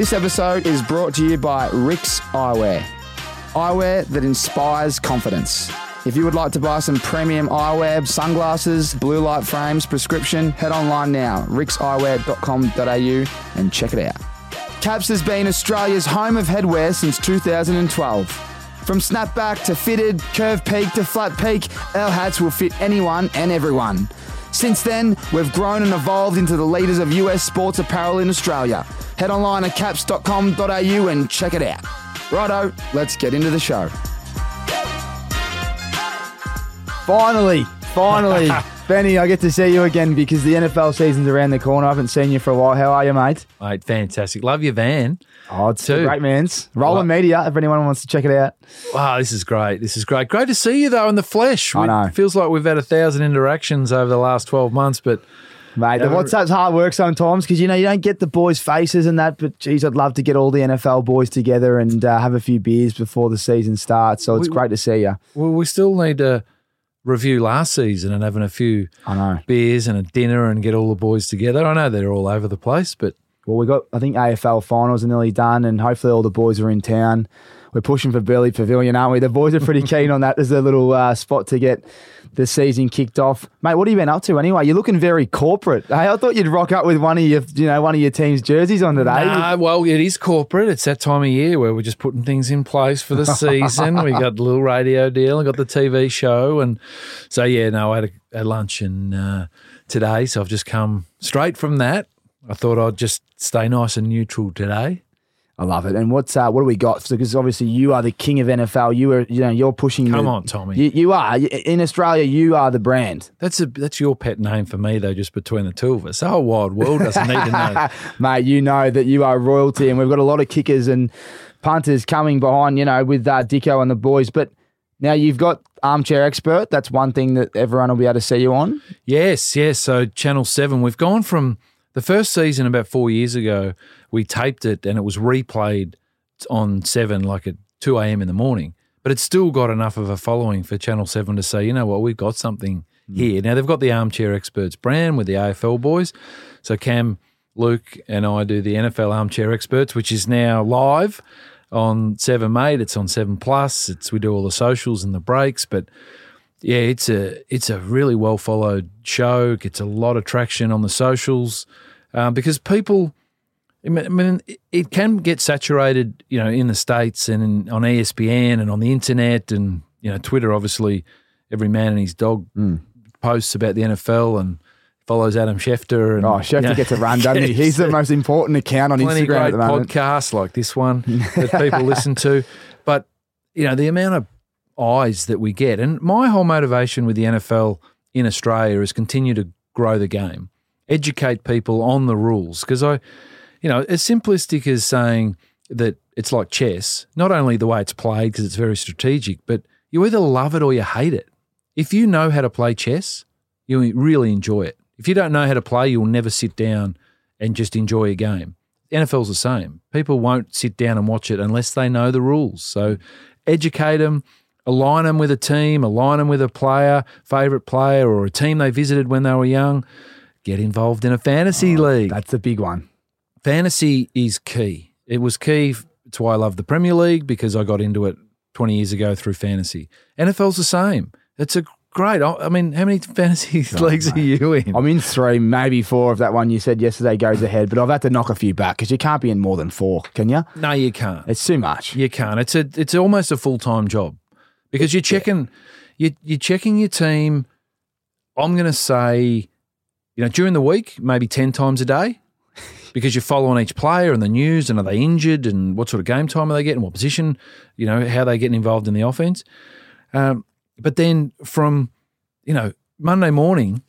This episode is brought to you by Rix Eyewear. Eyewear that inspires confidence. If you would like to buy some premium eyewear, sunglasses, blue light frames, prescription, head online now, rixeyewear.com.au and check it out. Caps has been Australia's home of headwear since 2012. From snapback to fitted, curve peak to flat peak, our hats will fit anyone and everyone. Since then, we've grown and evolved into the leaders of US sports apparel in Australia. Head online at caps.com.au and check it out. Righto, let's get into the show. Finally, finally, Benny, I get to see you again because the NFL season's around the corner. I haven't seen you for a while. How are you, mate? Mate, fantastic. Love your van. Oh, it's Too. great, man's. Rolling Media, if anyone wants to check it out. Wow, this is great. This is great. Great to see you though in the flesh. I know. It feels like we've had a thousand interactions over the last twelve months, but Mate, the WhatsApp's hard work sometimes because you know you don't get the boys' faces and that. But geez, I'd love to get all the NFL boys together and uh, have a few beers before the season starts. So it's We- great to see you. well, we still need to review last season and having a few I know. beers and a dinner and get all the boys together. I know they're all over the place, but Well, we got I think AFL finals are nearly done, and hopefully all the boys are in town. We're pushing for Billy Pavilion, aren't we? The boys are pretty keen on that as a little uh, spot to get the season kicked off. Mate, what have you been up to anyway? You're looking very corporate. Hey, I thought you'd rock up with one of your, you know, one of your team's jerseys on today. Nah, well, it is corporate. It's that time of year where we're just putting things in place for the season. we got the little radio deal and got the TV show, and so yeah. No, I had a, a lunch and uh, today, so I've just come straight from that. I thought I'd just stay nice and neutral today. I love it. And what's uh, what do we got? Because obviously you are the king of NFL. You are, you know, you're pushing. Come the- on, Tommy. You, you are in Australia. You are the brand, That's a that's your pet name for me though. Just between the two of us, the whole wide world doesn't need to know. mate. You know that you are royalty, and we've got a lot of kickers and punters coming behind. You know, with uh, Dicko and the boys. But now you've got armchair expert. That's one thing that everyone will be able to see you on. Yes, yes. So Channel Seven, we've gone from the first season about four years ago. We taped it and it was replayed on Seven like at two a.m. in the morning. But it's still got enough of a following for Channel Seven to say, you know what, we've got something mm. here. Now they've got the Armchair Experts brand with the AFL boys. So Cam, Luke, and I do the NFL Armchair Experts, which is now live on Seven Mate. It's on Seven Plus. It's we do all the socials and the breaks, but yeah, it's a it's a really well followed show. Gets a lot of traction on the socials um, because people. I mean, it- can get saturated, you know, in the states and in, on ESPN and on the internet and you know Twitter. Obviously, every man and his dog posts about the NFL and follows Adam Schefter. And, Oh, Schefter you know, gets a run, doesn't he? He's the most important account on plenty Instagram at the moment. podcasts like this one that people listen to. But you know the amount of eyes that we get, and my whole motivation with the NFL in Australia is continue to grow the game, educate people on the rules. Because I, you know, as simplistic as saying that it's like chess, not only the way it's played because it's very strategic, but you either love it or you hate it. If you know how to play chess, you really enjoy it. If you don't know how to play, you'll never sit down and just enjoy a game. NFL's the same. People won't sit down and watch it unless they know the rules. So educate them, align them with a team, align them with a player, favorite player, or a team they visited when they were young. Get involved in a fantasy oh, league. That's the big one. Fantasy is key. It was key. It's why I love the Premier League because I got into it 20 years ago through fantasy. NFL's the same. It's a great. I I mean, how many fantasy leagues are you in? I'm in three, maybe four if that one you said yesterday goes ahead, but I've had to knock a few back because you can't be in more than four, can you? No, you can't. It's too much. You can't. It's a it's almost a full time job because you're checking you you're checking your team. I'm going to say, you know, during the week, maybe ten times a day, because you're following each player and the news and are they injured and what sort of game time are they getting, what position, you know, how they getting involved in the offense. Um, but then from you know Monday morning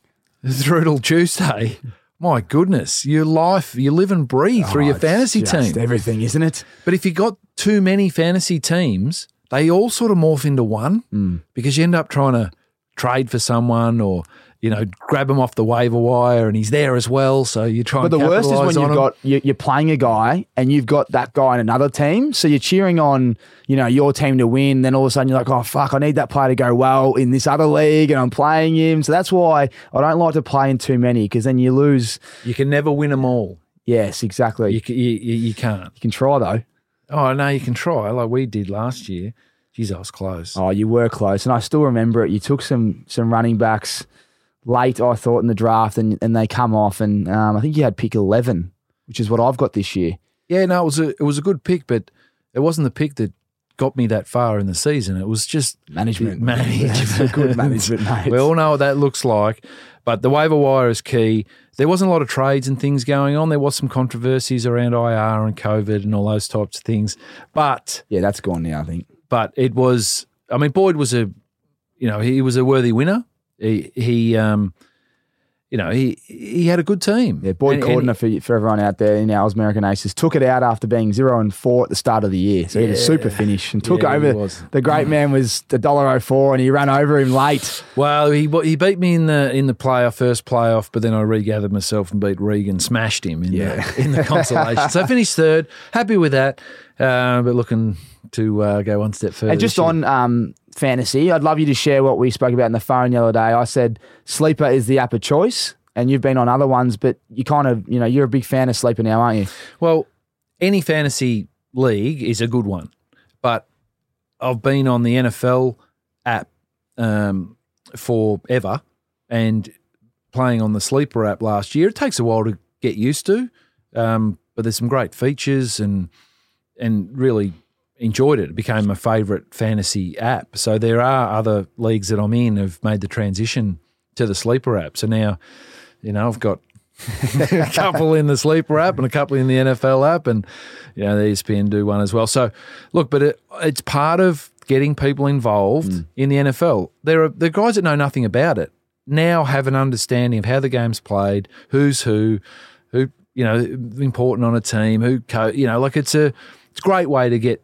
through till Tuesday. My goodness, your life, you live and breathe through Oh, your it's fantasy team. Everything, isn't it? But if you got too many fantasy teams, they all sort of morph into one Mm. because you end up trying to trade for someone or you know grab him off the waiver wire and he's there as well. So you're try. But the worst is when you've him. got you- you're playing a guy and you've got that guy in another team, so you're cheering on you know your team to win. Then all of a sudden you're like, oh fuck, I need that player to go well in this other league, and I'm playing him. So that's why I don't like to play in too many because then you lose. you can never win them all. Yes, exactly. You, You, c- you, you, you can't. You can try though. Oh, no, you can try like we did last year. Geez, I was close. Oh, you were close, and I still remember it. You took some some running backs late, I thought, in the draft, and and they come off, and um, I think you had pick eleven, which is what I've got this year. Yeah, no, it was a it was a good pick, but it wasn't the pick that got me that far in the season. It was just Management, management. Good management, mate. We all know what that looks like, but the waiver wire is key. There wasn't a lot of trades and things going on. There was some controversies around IR and COVID and all those types of things, but yeah, that's gone now. I think. but it was. I mean, Boyd was a, you know, he was a worthy winner. He he, um, you know, he he had a good team. Yeah, Boyd And- and- Cordner for, for everyone out there in our American Aces took it out after being zero and four at the start of the year. So he had a super finish and took Yeah, over. The great man was the dollar oh four and he ran over him late. Well, he he beat me in the in the playoff first playoff, but then I regathered myself and beat Regan, smashed him in Yeah. the in the consolation. so I finished third, happy with that, uh, but looking to uh, go one step further. And just on um, fantasy, I'd love you to share what we spoke about in the phone the other day. I said sleeper is the app of choice, and you've been on other ones, but you kind of, you know, you're a big fan of sleeper now, aren't you? well, any fantasy league is a good one, but I've been on the NFL app um, forever and playing on the sleeper app last year. It takes a while to get used to, um, but there's some great features and and really enjoyed it. It became my favourite fantasy app. So there are other leagues that I'm in have made the transition to the sleeper app. So now, you know, I've got a couple in the sleeper app and a couple in the NFL app, and you know the ESPN do one as well. So look, but it, it's part of getting people involved hmm. in the NFL. There are the guys that know nothing about it now have an understanding of how the game's played, who's who, who you know important on a team, who co- you know like it's a it's a great way to get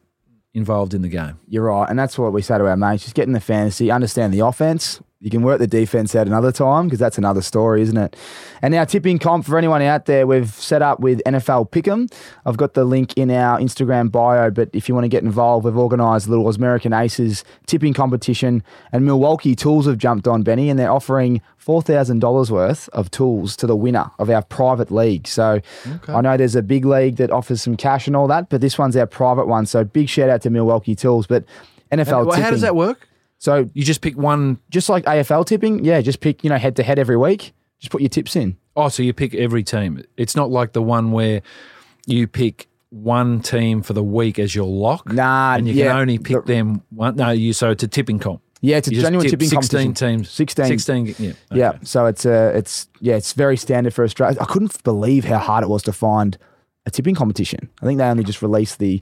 involved in the game. You're right. And that's what we say to our mates just get in the fantasy, understand the offense. You can work the defense out another time because that's another story, isn't it? And now, tipping comp for anyone out there, we've set up with NFL Pick'em. I've got the link in our Instagram bio, but if you want to get involved, we've organised a little American Aces tipping competition. And Milwaukee Tools have jumped on, Benny, and they're offering $4,000 worth of tools to the winner of our private league. So I know there's a big league that offers some cash and all that, but this one's our private one. So big shout out to Milwaukee Tools. But NFL And, well, tipping. how does that work? So You just pick one just like AFL tipping, yeah, just pick, you know, head to head every week. Just put your tips in. Oh, so you pick every team. It's not like the one where you pick one team for the week as your lock. Nah, and you yeah, can only pick the- them one. No, you so it's a tipping comp. Yeah, it's a You genuine tip tipping 16 competition. teams. 16. 16, yeah. Yeah, so it's uh, it's yeah, it's very standard for Australia. I couldn't believe how hard it was to find a tipping competition. I think they only just released the,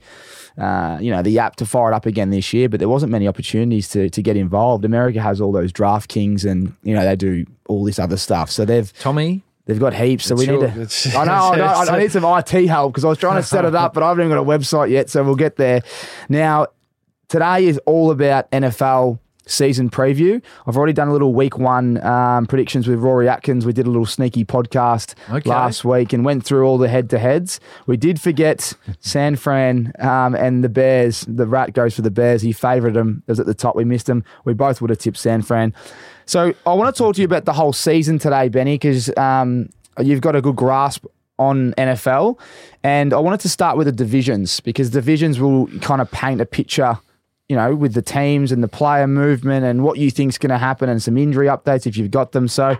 uh, you know, the app to fire it up again this year, but there wasn't many opportunities to to get involved. America has all those DraftKings, and you know they do all this other stuff. So they've Tommy, they've got heaps. So It's we need to. I know, I, know I, I need some IT help because I was trying to set it up, but I haven't even got a website yet. So we'll get there. Now, today is all about NFL season preview. I've already done a little week one um, predictions with Rory Atkins. We did a little sneaky podcast Okay. last week and went through all the head to heads. We did forget San Fran um, and the Bears. The rat goes for the Bears. He favoured them. It was at the top. We missed him. We both would have tipped San Fran. So I want to talk to you about the whole season today, Benny, because um, you've got a good grasp on NFL. And I wanted to start with the divisions because divisions will kind of paint a picture, you know, with the teams and the player movement and what you think's going to happen and some injury updates if you've got them. So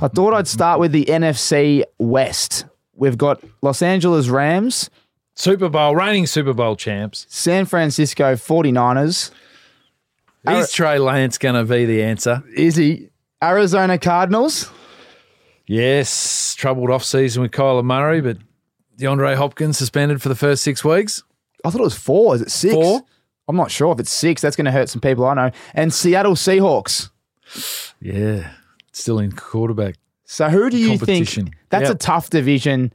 I thought I'd start with the NFC West. We've got Los Angeles Rams, Super Bowl, reigning Super Bowl champs. San Francisco 49ers, Is Trey Lance going to be the answer? Is he? Arizona Cardinals, Yes, troubled off season with Kyler Murray, but DeAndre Hopkins suspended for the first six weeks. I thought it was four. Is it six? Four? I'm not sure if it's six. That's going to hurt some people I know. And Seattle Seahawks. Yeah, still in quarterback. So who do you think? That's a tough division.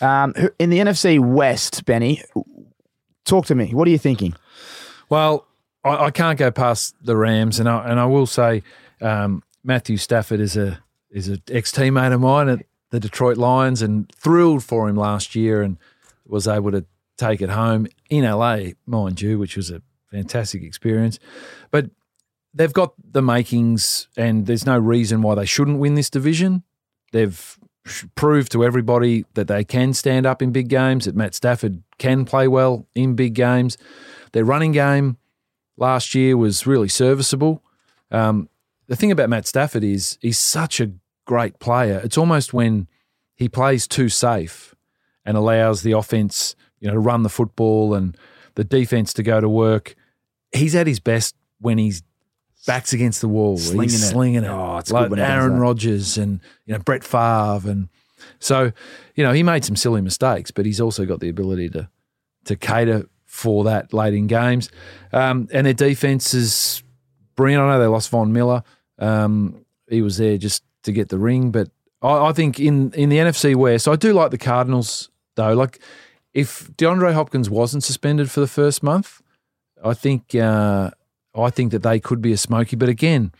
Um, in the NFC West, Benny, talk to me. What are you thinking? Well, I, I can't go past the Rams, and I and I will say um, Matthew Stafford is a is an ex teammate of mine at the Detroit Lions, and thrilled for him last year, and was able to take it home in LA, mind you, which was a fantastic experience. But they've got the makings, and there's no reason why they shouldn't win this division. They've proved to everybody that they can stand up in big games, that Matt Stafford can play well in big games. Their running game last year was really serviceable. Um, the thing about Matt Stafford is he's such a great player. It's almost when he plays too safe and allows the offense, you know, to run the football and the defense to go to work. He's at his best when he's backs against the wall. Slinging he's it. slinging it. Oh, it's like good when Aaron. Rodgers and you know Brett Favre and so you know he made some silly mistakes, but he's also got the ability to to cater for that late in games. Um, and their defense is brilliant. I know they lost Von Miller. Um, he was there just to get the ring, but I, I think in in the NFC West, I do like the Cardinals though. Like if DeAndre Hopkins wasn't suspended for the first month, I think uh, I think that they could be a smoky. But again,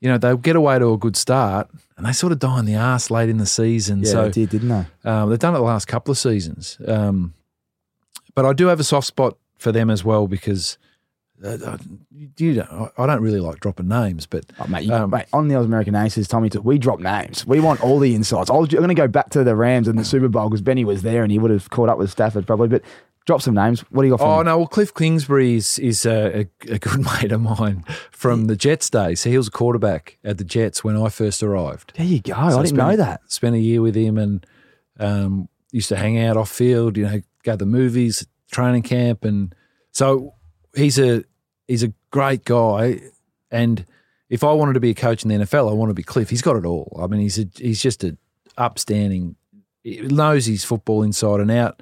you know they'll get away to a good start, and they sort of die in the ass late in the season. Yeah, so they did, didn't they? um, they've done it the last couple of seasons. Um, but I do have a soft spot for them as well because uh, uh, you don't, I don't really like dropping names, but Oh, mate, you, Um, mate, on the American Aces, Tommy, took- we drop names. We want all the insights. I I'm going to go back to the Rams and the Super Bowl because Benny was there and he would have caught up with Stafford probably. But drop some names. What do you got for oh me? no, well Cliff Kingsbury is, is a, a, a good mate of mine from the Jets days. So he was a quarterback at the Jets when I first arrived. There you go. So I didn't spent- know that. Spent a year with him and um, used to hang out off field. You know, go to the movies, training camp, and so he's a he's a great guy. And if I wanted to be a coach in the NFL, I want to be Cliff. He's got it all. I mean, he's a, he's just a upstanding. He knows his football inside and out.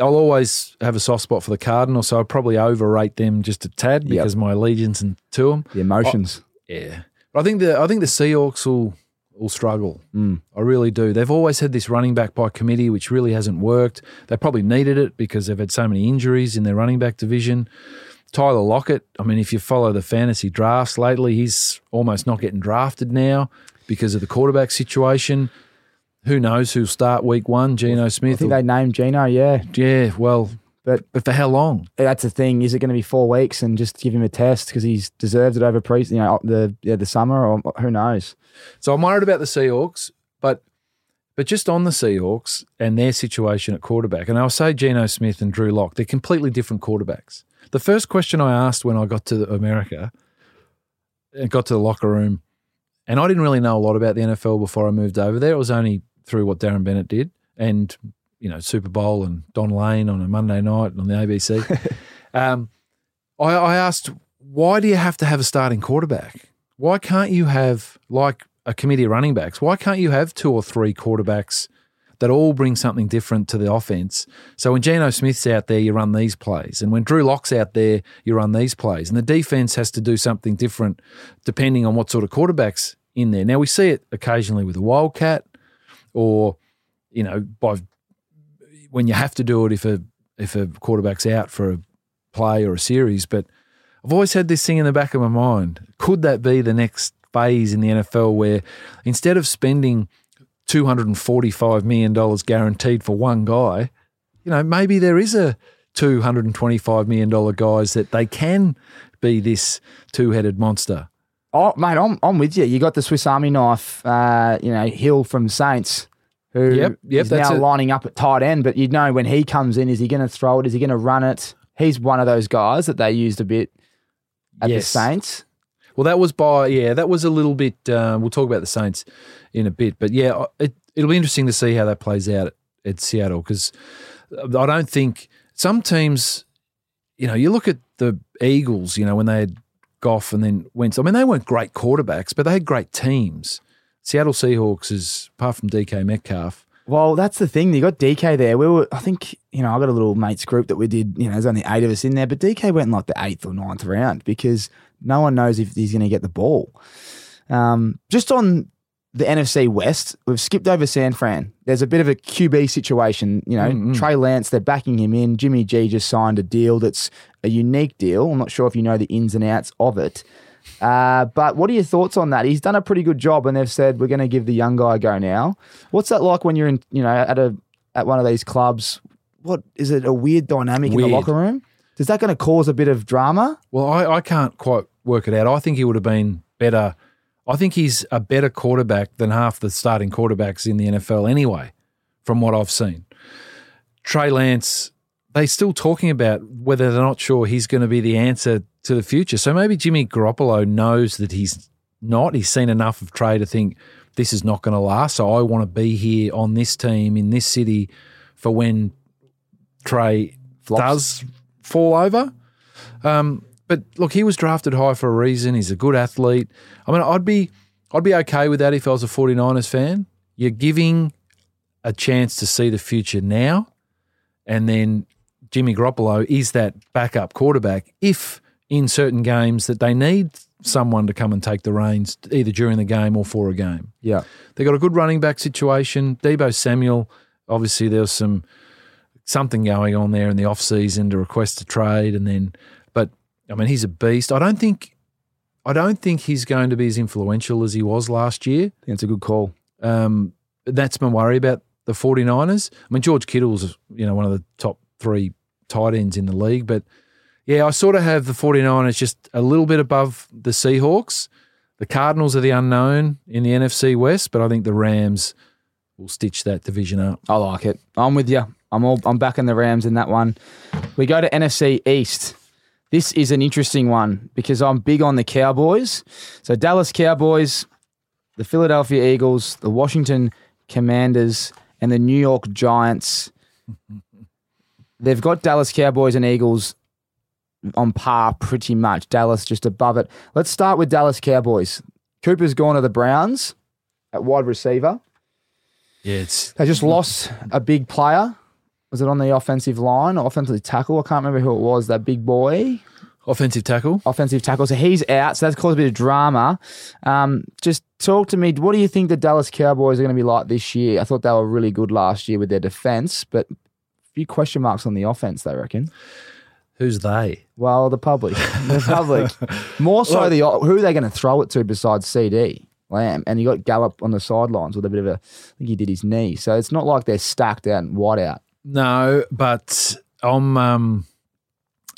I'll always have a soft spot for the Cardinals, so I'd probably overrate them just a tad because of my allegiance and to them. The emotions. Yeah, but I think the I think the Seahawks will will struggle. Mm. I really do. They've always had this running back by committee, which really hasn't worked. They probably needed it because they've had so many injuries in their running back division. Tyler Lockett. I mean, if you follow the fantasy drafts lately, he's almost not getting drafted now because of the quarterback situation. Who knows who'll start week one? Geno Smith. I think or- they named Geno, yeah. yeah, well, But but for how long? that's the thing. Is it going to be four weeks and just give him a test because he's deserved it over pre, you know, the yeah, the summer or who knows? So I'm worried about the Seahawks, but but just on the Seahawks and their situation at quarterback, and I'll say Geno Smith and Drew Lock, they're completely different quarterbacks. The first question I asked when I got to America and got to the locker room, and I didn't really know a lot about the NFL before I moved over there. It was only through what Darren Bennett did and you know Super Bowl and Don Lane on a Monday night on the ABC. um, I, I asked, why do you have to have a starting quarterback? Why can't you have like a committee of running backs? Why can't you have two or three quarterbacks that all bring something different to the offense? So when Geno Smith's out there, you run these plays, and when Drew Lock's out there, you run these plays, and the defense has to do something different depending on what sort of quarterbacks in there. Now we see it occasionally with a wildcat, or you know by when you have to do it if a if a quarterback's out for a play or a series. But I've always had this thing in the back of my mind: could that be the next phase in the NFL where instead of spending two hundred and forty-five million dollars guaranteed for one guy, you know, maybe there is a two hundred and twenty-five million dollar guys that they can be this two-headed monster. Oh, mate, I'm, I'm with you. You got the Swiss Army knife, uh, you know, Hill from Saints, who Yep, yep, is that's now it. lining up at tight end. But you know, when he comes in, is he going to throw it? Is he going to run it? He's one of those guys that they used a bit at the Saints. Well, that was by yeah, that was a little bit. Uh, we'll talk about the Saints in a bit, but yeah, it, it'll be interesting to see how that plays out at, at Seattle because I don't think some teams, you know, you look at the Eagles, you know, when they had Goff and then Wentz. I mean, they weren't great quarterbacks, but they had great teams. Seattle Seahawks is apart from DK Metcalf. Well, that's the thing. You got DK there. We were, I think, you know, I got a little mates group that we did. You know, there's only eight of us in there, but DK went in like the eighth or ninth round because no one knows if he's going to get the ball. Um, just on the NFC West, we've skipped over San Fran. There's a bit of a QB situation. You know, Mm, mm. Trey Lance, they're backing him in. Jimmy G just signed a deal that's a unique deal. I'm not sure if you know the ins and outs of it. Uh, but what are your thoughts on that? He's done a pretty good job, and they've said we're going to give the young guy a go now. What's that like when you're in, you know, at a at one of these clubs? What is it? A weird dynamic in the locker room? Is that going to cause a bit of drama? Well, I, I can't quite work it out. I think he would have been better I think he's a better quarterback than half the starting quarterbacks in the NFL anyway, from what I've seen. Trey Lance, they're still talking about whether they're not sure he's going to be the answer to the future. So maybe Jimmy Garoppolo knows that he's not. He's seen enough of Trey to think this is not going to last. So I want to be here on this team in this city for when Trey Flops. does fall over. Um, but look, he was drafted high for a reason. He's a good athlete. I mean, I'd be I'd be okay with that if I was a 49ers fan. You're giving a chance to see the future now, and then Jimmy Garoppolo is that backup quarterback if in certain games that they need someone to come and take the reins either during the game or for a game. Yeah. They got a good running back situation. Deebo Samuel, obviously there was some something going on there in the off season to request a trade, and then, I mean he's a beast. I don't think, I don't think he's going to be as influential as he was last year. That's a good call. Um, that's my worry about the 49ers. I mean George Kittle's you know one of the top three tight ends in the league, but yeah, I sort of have the 49ers just a little bit above the Seahawks. The Cardinals are the unknown in the NFC West, but I think the Rams will stitch that division up. I like it. I'm with you. I'm all. I'm backing the Rams in that one. We go to NFC East. This is an interesting one because I'm big on the Cowboys. So Dallas Cowboys, the Philadelphia Eagles, the Washington Commanders, and the New York Giants. They've got Dallas Cowboys and Eagles on par pretty much. Dallas just above it. Let's start with Dallas Cowboys. Cooper's gone to the Browns at wide receiver. Yeah, it's They just lost a big player. Was it on the offensive line or offensive tackle? I can't remember who it was. That big boy, offensive tackle. offensive tackle. So he's out. So that's caused a bit of drama. Um, just talk to me. What do you think the Dallas Cowboys are going to be like this year? I thought they were really good last year with their defense, but a few question marks on the offense. They reckon. Who's they? Well, the public, the public, more so the who are they going to throw it to besides CeeDee Lamb, and you got Gallup on the sidelines with a bit of a. I think he did his knee, so it's not like they're stacked out and wide out. No, but I'm um,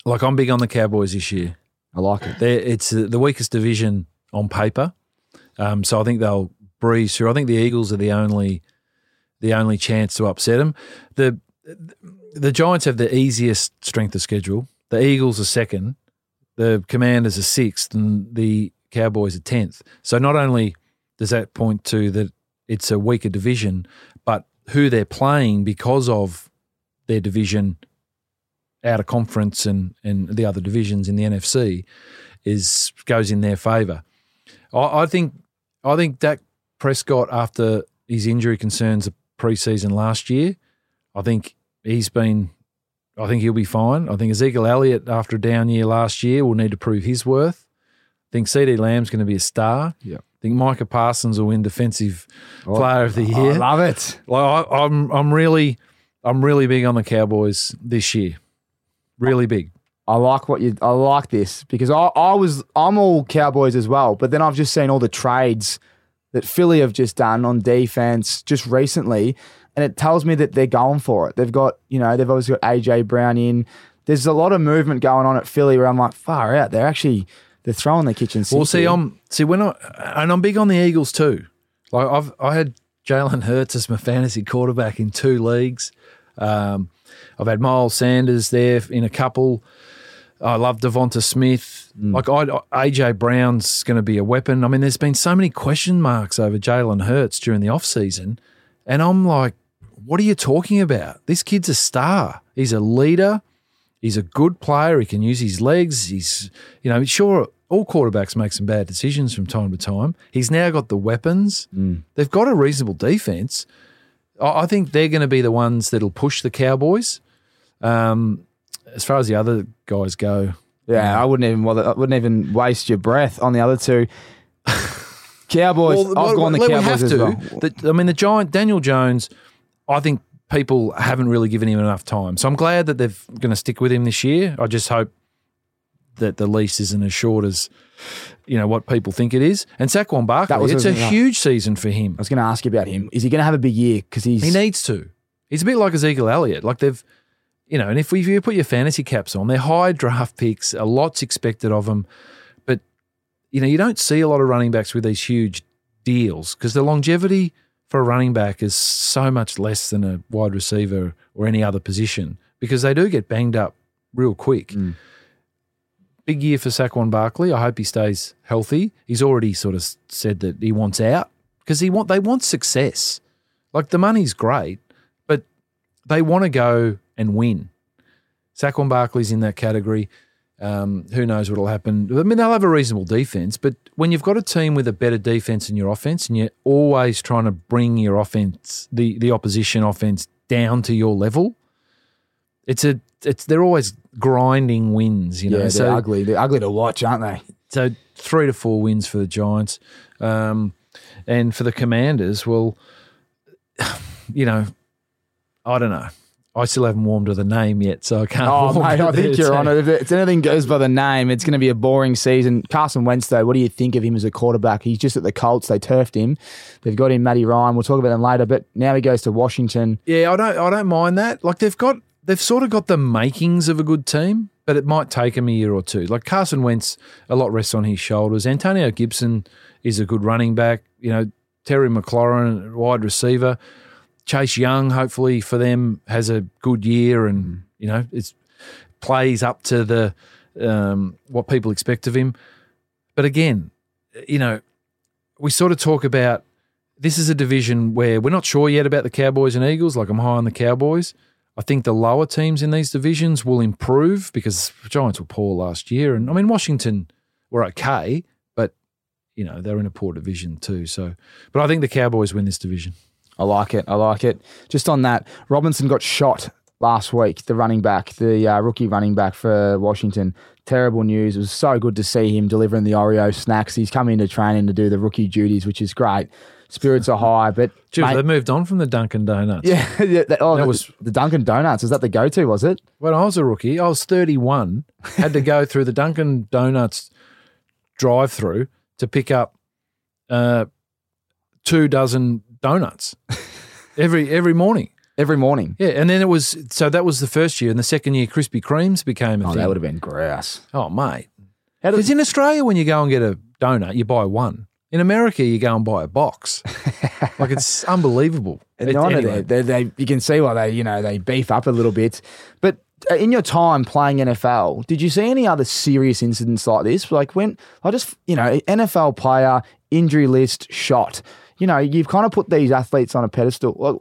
like I'm big on the Cowboys this year. I like it. They're, it's the weakest division on paper, um, so I think they'll breeze through. I think the Eagles are the only the only chance to upset them. The the Giants have the easiest strength of schedule. The Eagles are second. The Commanders are sixth, and the Cowboys are tenth. So not only does that point to that it's a weaker division, but who they're playing because of their division out of conference and, and the other divisions in the NFC is goes in their favour. I, I think I think Dak Prescott after his injury concerns a preseason last year, I think he's been I think he'll be fine. I think Ezekiel Elliott after a down year last year will need to prove his worth. I think CeeDee Lamb's going to be a star. Yeah. I think Micah Parsons will win defensive oh, player of the year. I love it. Like I, I'm, I'm really, I'm really big on the Cowboys this year. Really big. I like what you. I like this because I, I was. I'm all Cowboys as well, but then I've just seen all the trades that Philly have just done on defense just recently, and it tells me that they're going for it. They've got, you know, they've obviously got AJ Brown in. There's a lot of movement going on at Philly where I'm like, far out. They're actually they're throwing the kitchen sink. Well, see, here. I'm see when I and I'm big on the Eagles too. Like I've I had Jalen Hurts as my fantasy quarterback in two leagues. Um, I've had Miles Sanders there in a couple. I love Devonta Smith. Like I, AJ Brown's going to be a weapon. I mean, there's been so many question marks over Jalen Hurts during the offseason. and I'm like, what are you talking about? This kid's a star. He's a leader. He's a good player. He can use his legs. He's, you know, sure, all quarterbacks make some bad decisions from time to time. He's now got the weapons. They've got a reasonable defense. I think they're going to be the ones that'll push the Cowboys. Um, as far as the other guys go, yeah, I wouldn't even bother, I wouldn't even waste your breath on the other two. Cowboys. Well, I've gone the well, we Cowboys have as to. well. The- I mean, the giant Daniel Jones. I think people haven't really given him enough time, so I'm glad that they're going to stick with him this year. I just hope that the lease isn't as short as you know what people think it is. And Saquon Barkley, was it's a huge season for him. I was going to ask you about him. Is he going to have a big year? Because he's He needs to. He's a bit like Ezekiel Elliott. Like they've, you know, and if, we, if you put your fantasy caps on, they're high draft picks. A lot's expected of them, but you know, you don't see a lot of running backs with these huge deals because the longevity for a running back is so much less than a wide receiver or any other position because they do get banged up real quick. Mm. Big year for Saquon Barkley. I hope he stays healthy. He's already sort of said that he wants out because he want they want success. Like the money's great, but they want to go and win. Saquon Barkley's in that category. Um, who knows what'll happen? I mean, they'll have a reasonable defense, but when you've got a team with a better defense than your offense, and you're always trying to bring your offense, the the opposition offense, down to your level, it's a it's they're always grinding wins. You know, Yeah, they're so ugly. They're ugly to watch, aren't they? so three to four wins for the Giants, um, and for the Commanders. Well, you know, I don't know. I still haven't warmed to the name yet, so I can't. Oh, mate, I think you're on it. If it's anything goes by the name, it's going to be a boring season. Carson Wentz, though, what do you think of him as a quarterback? He's just at the Colts. They turfed him. They've got him, Matty Ryan. We'll talk about him later, but now he goes to Washington. Yeah, I don't. I don't mind that. Like they've got, they've sort of got the makings of a good team, but it might take them a year or two. Like Carson Wentz, a lot rests on his shoulders. Antonio Gibson is a good running back. You know, Terry McLaurin, wide receiver. Chase Young, hopefully for them, has a good year, and you know, it's plays up to the um, what people expect of him. But again, you know, we sort of talk about this is a division where we're not sure yet about the Cowboys and Eagles. Like I'm high on the Cowboys. I think the lower teams in these divisions will improve because Giants were poor last year, and I mean Washington were okay, but you know they're in a poor division too. So, but I think the Cowboys win this division. I like it. I like it. Just on that, Robinson got shot last week, the running back, the uh, rookie running back for Washington. Terrible news. It was so good to see him delivering the Oreo snacks. He's come into training to do the rookie duties, which is great. Spirits are high, but Gee, mate- they moved on from the Dunkin' Donuts. yeah, yeah, that, oh, That was- the Dunkin' Donuts. Is that the go-to? Was it? When I was a rookie, I was 31, had to go through the Dunkin' Donuts drive through to pick up uh, two dozen donuts every every morning. Every morning. Yeah, and then it was so that was the first year, and the second year, Krispy Kremes became a Oh, thing. that would have been grouse. oh, mate, because in Australia, when you go and get a donut, you buy one. In America, you go and buy a box. like it's unbelievable. And It- anyway. They, they, you can see why they, you know, they beef up a little bit. But uh, in your time playing NFL, did you see any other serious incidents like this? Like when I just, you know, NFL player injury list shot. You know, you've kind of put these athletes on a pedestal. Like,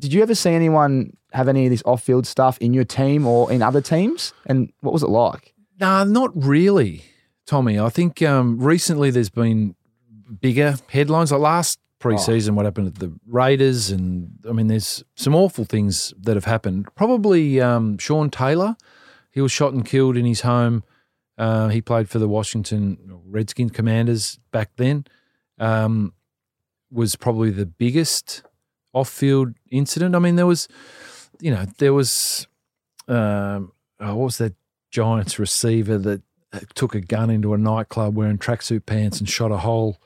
did you ever see anyone have any of this off-field stuff in your team or in other teams? And what was it like? Nah, not really, Tommy. I think um, recently there's been bigger headlines. Like last preseason, what happened at the Raiders, and I mean, there's some awful things that have happened. Probably um, Sean Taylor. He was shot and killed in his home. Uh, he played for the Washington Redskins Commanders back then. Um, was probably the biggest off-field incident. I mean, there was, you know, there was, um, oh, what was that Giants receiver that took a gun into a nightclub wearing tracksuit pants and shot a hole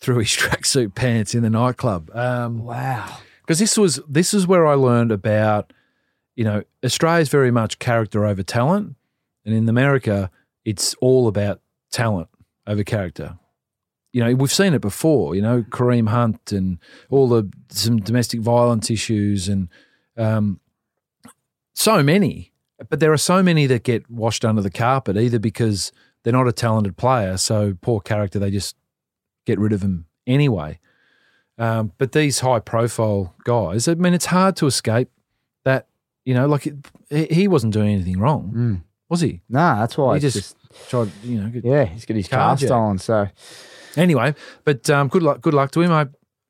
through his tracksuit pants in the nightclub. Um, Wow. because this was this is where I learned about, you know, Australia's very much character over talent, and in America, it's all about talent over character. You know, we've seen it before. You know, Kareem Hunt and all the some domestic violence issues, and um, so many. But there are so many that get washed under the carpet, either because they're not a talented player, so poor character, they just get rid of them anyway. Um, but these high profile guys, I mean, it's hard to escape that, you know, like it, he- wasn't doing anything wrong, Mm. was he? Nah, that's why. he just, just, tried, you know. Get, yeah, he's got his car stolen. So Anyway, but um, good luck. Good luck to him. I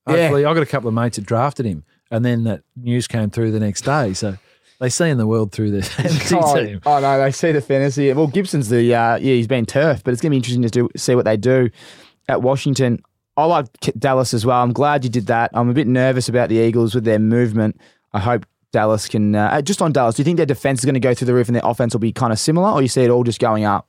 Yeah. I got a couple of mates that drafted him, and then that news came through the next day. So they see in the world through the fantasy oh, team. oh, no, they see the fantasy. Well, Gibson's the uh, yeah, he's been turfed, but it's going to be interesting to do, see what they do at Washington. I like Dallas as well. I'm glad you did that. I'm a bit nervous about the Eagles with their movement. I hope Dallas can. Uh, just on Dallas, do you think their defense is going to go through the roof and their offense will be kind of similar, or you see it all just going up?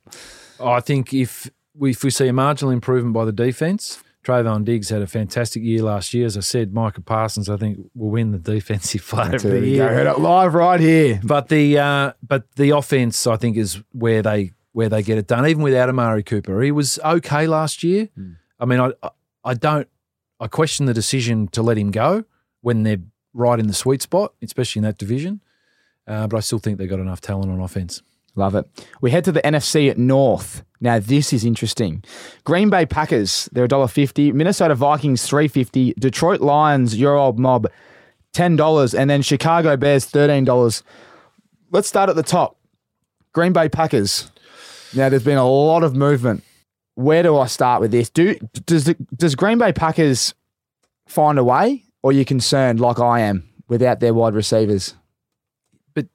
I think if we, if we see a marginal improvement by the defense, Trevon Diggs had a fantastic year last year. As I said, Micah Parsons, I think, will win the defensive player of the year. go. Heard it live right here. But the uh, but the offense, I think, is where they where they get it done, even without Amari Cooper. He was okay last year. I mean, I I- don't I question the decision to let him go when they're right in the sweet spot, especially in that division. Uh, but I still think they've got enough talent on offense. Love it. We head to the NFC at North. Now this is interesting. Green Bay Packers, they're $1.50. Minnesota Vikings, three fifty. Detroit Lions, your old mob, $10. And then Chicago Bears, $13. Let's start at the top. Green Bay Packers. Now there's been a lot of movement. Where do I start with this? Do does the, does Green Bay Packers find a way, or are you concerned like I am without their wide receivers? But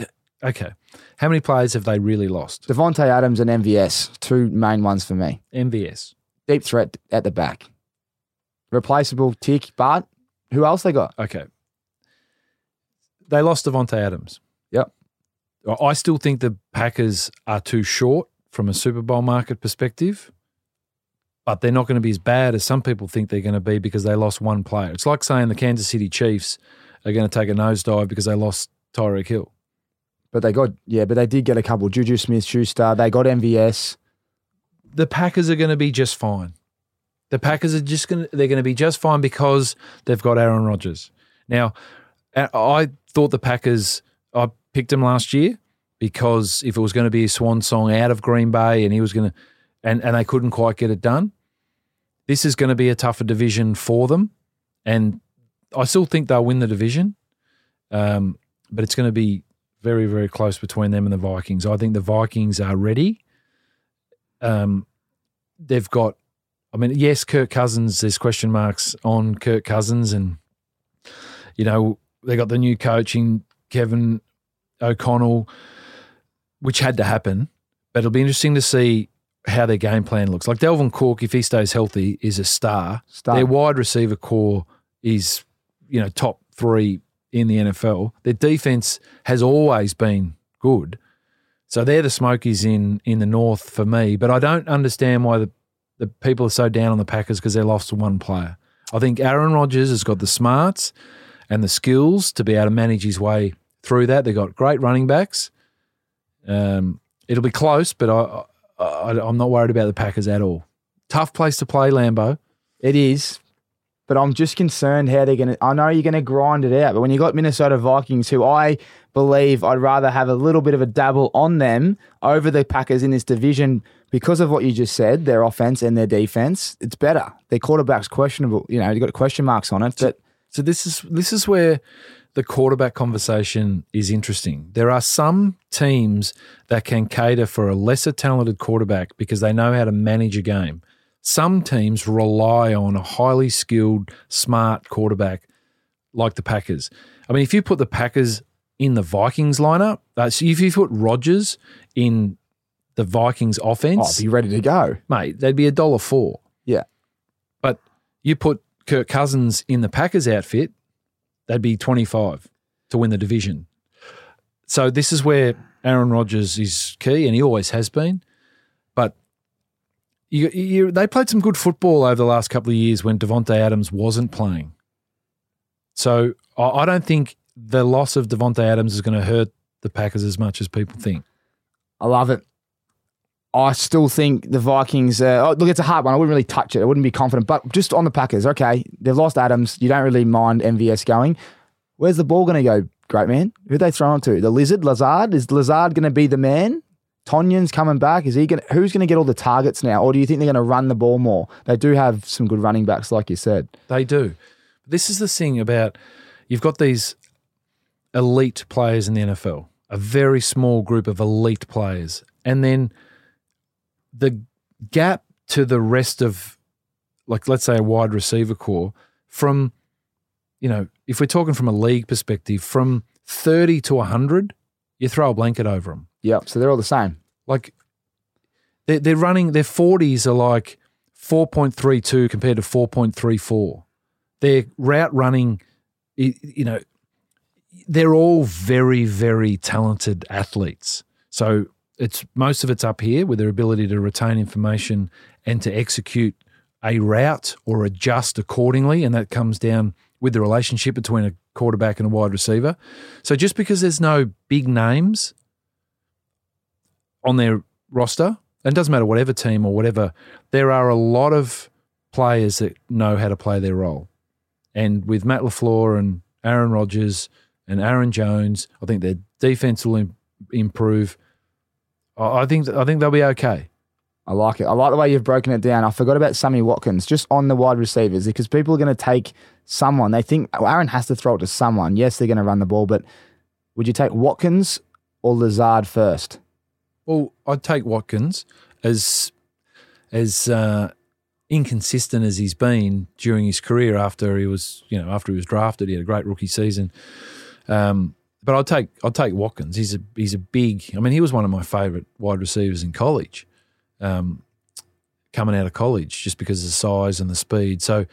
uh, okay. How many players have they really lost? Davante Adams and MVS, two main ones for me. MVS. Deep threat at the back. Replaceable tick, but who else they got? Okay. They lost Davante Adams. I- still think the Packers are too short from a Super Bowl market perspective, but they're not going to be as bad as some people think they're going to be because they lost one player. It's like saying the Kansas City Chiefs are going to take a nosedive because they lost Tyreek Hill. But they got yeah, but they did get a couple. Juju Smith Schuster, they got MVS. the Packers are going to be just fine. The Packers are just going to they're going to be just fine because they've got Aaron Rodgers. Now, I- I thought the Packers I picked him last year because if it was going to be a swan song out of Green Bay and he was going to and and they couldn't quite get it done. This is going to be a tougher division for them and I still think they'll win the division. Um, but it's going to be very very close between them and the Vikings. I think the Vikings are ready um, they've got. I mean, yes, Kirk Cousins. There's question marks on Kirk Cousins, and you know they got the new coaching Kevin O'Connell, which had to happen. But it'll be interesting to see how their game plan looks. Like Dalvin Cook, if he stays healthy, is a star. Star. Their wide receiver corps is, you know, top three in the NFL. Their defense has always been good. So they're the Smokies in in the north for me. But I don't understand why the, the people are so down on the Packers because they lost one player. I think Aaron Rodgers has got the smarts and the skills to be able to manage his way through that. They've got great running backs. Um, it'll be close, but I, I I'm not worried about the Packers at all. Tough place to play, Lambo. It is. But I'm just concerned how they're gonna I know you're gonna grind it out, but when you got Minnesota Vikings, who I believe I'd rather have a little bit of a dabble on them over the Packers in this division because of what you just said, their offense and their defense, it's better. Their quarterback's questionable, you know, you've got question marks on it. But So this is this is where the quarterback conversation is interesting. There are some teams that can cater for a lesser talented quarterback because they know how to manage a game. Some teams rely on a highly skilled, smart quarterback like the Packers. I mean, if you put the Packers in the Vikings lineup, uh, so if you put Rodgers in the Vikings offense, be ready to go. mate, they'd be a dollar four. Yeah. But you put Kirk Cousins in the Packers outfit, they'd be 25 to win the division. So this is where Aaron Rodgers is key, and he always has been. But you, you, they played some good football over the last couple of years when Davante Adams wasn't playing. So I, I don't think the loss of Davante Adams is going to hurt the Packers as much as people think. I love it. I still think the Vikings. Uh, oh, look, it's a hard one. I wouldn't really touch it. I wouldn't be confident. But just on the Packers, okay, they've lost Adams. You don't really mind MVS going. Where's the ball going to go, great man? Who they throwing to? The Lizard, Lazard. Is Lazard going to be the man? Tonyan's coming back. Is he going? Who's going to get all the targets now? Or do you think they're going to run the ball more? They do have some good running backs, like you said. They do. This is the thing about you've got these elite players in the NFL, a very small group of elite players, and then the gap to the rest of, like, let's say a wide receiver corps from, you know, if we're talking from a league perspective, from 30 to 100, you throw a blanket over them. Yep. So they're all the same. Like, they're, they're running, their 40s are like 4.32 compared to 4.34 their route running, you know, they're all very, very talented athletes. So it's most of it's up here with their ability to retain information and to execute a route or adjust accordingly, and that comes down with the relationship between a quarterback and a wide receiver. So just because there's no big names on their roster, and it doesn't matter whatever team or whatever, there are a lot of players that know how to play their role. And with Matt LaFleur and Aaron Rodgers and Aaron Jones, I think their defense will im- improve. I I think I think they'll be okay. I like it. I like the way you've broken it down. I forgot about Sammy Watkins just on the wide receivers because people are going to take someone. They think oh, Aaron has to throw it to someone. Yes, they're going to run the ball, but would you take Watkins or Lazard first? Well, I'd take Watkins as as uh, inconsistent as he's been during his career after he was, you know, after he was drafted. He had a great rookie season. Um, but I'll take I'd take Watkins. He's a he's a big. I mean, he was one of my favourite wide receivers in college, um, coming out of college, just because of the size and the speed. So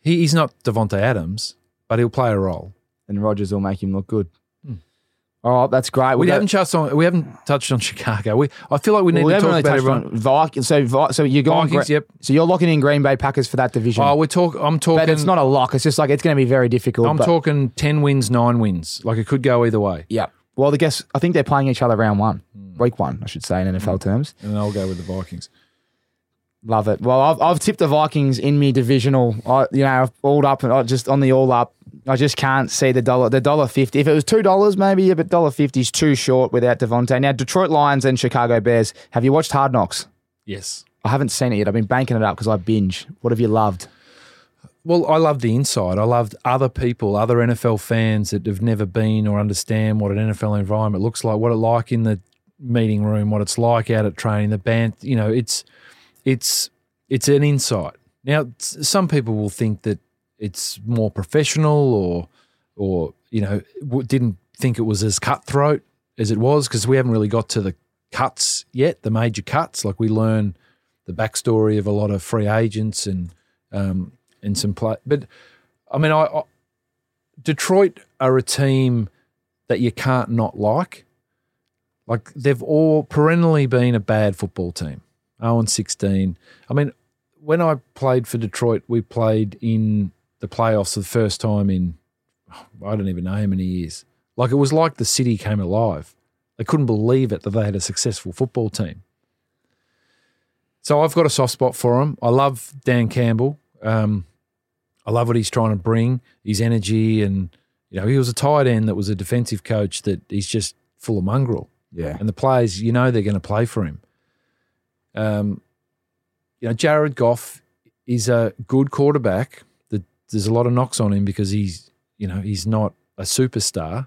he, he's not Davante Adams, but he'll play a role. And Rodgers will make him look good. All right, that's great. We got- haven't touched on we haven't touched on Chicago. We I feel like we need well, we to talk really about everyone. on Vikings. So, Vi- so you're going. Vikings, yep. So you're locking in Green Bay Packers for that division. Oh, we're talk. I'm talking. but it's not a lock. It's just like it's going to be very difficult. I'm but- talking ten wins, nine wins. Like it could go either way, Yeah. Well, I guess I think they're playing each other round one, Hmm. week one, I should say, in NFL terms. and then I'll go with the Vikings. Love it. Well, I've, I've tipped the Vikings in me divisional. I, you know, I've all up and I just on the all up. I just can't see the dollar, the dollar fifty. If it was two dollars, maybe, yeah, but dollar fifty is too short without Davante. Now, Detroit Lions and Chicago Bears. Have you watched Hard Knocks? Yes. I haven't seen it yet. I've been banking it up because I binge. What have you loved? Well, I love the inside. I loved other people, other NFL fans that have never been or understand what an NFL environment looks like, what it like in the meeting room, what it's like out at training, the band. You know, it's it's it's an insight. Now, some people will think that it's more professional, or or you know, didn't think it was as cutthroat as it was because we haven't really got to the cuts yet, the major cuts. Like we learn the backstory of a lot of free agents and um, and some play. But I mean, I, I Detroit are a team that you can't not like. Like they've all perennially been a bad football team. 0 and 16. I mean, when I played for Detroit, we played in the playoffs for the first time in I don't even know how many years. Like it was like the city came alive. They couldn't believe it that they had a successful football team. So I've got a soft spot for him. I love Dan Campbell. Um, I love what he's trying to bring, his energy, and you know he was a tight end that was a defensive coach that he's just full of mongrel. Yeah. And the players, you know, they're going to play for him. Um, you know, Jared Goff is a good quarterback. The, there's a lot of knocks on him because he's, you know, he's not a superstar,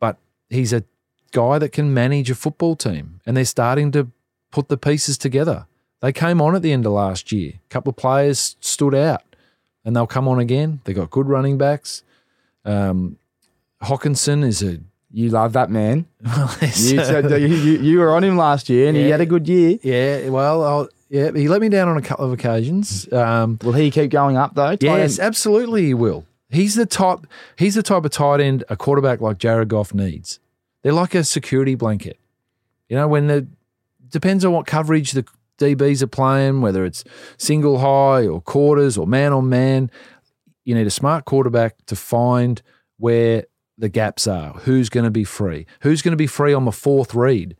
but he's a guy that can manage a football team, and they're starting to put the pieces together. They came on at the end of last year. A couple of players stood out, and they'll come on again. They got good running backs. Um, Hockenson is a You love that man. You, uh, said, you, you, you were on him last year and he had a good year. Yeah, well, I'll, yeah, he let me down on a couple of occasions. Um, Will he keep going up though? Tight yes, end- absolutely, he will. He's the type. He's the type of tight end a quarterback like Jared Goff needs. They're like a security blanket. You know, when the depends on what coverage the DBs are playing, whether it's single high or quarters or man on man. You need a smart quarterback to find where the gaps are. Who's going to be free? Who's going to be free on the fourth read?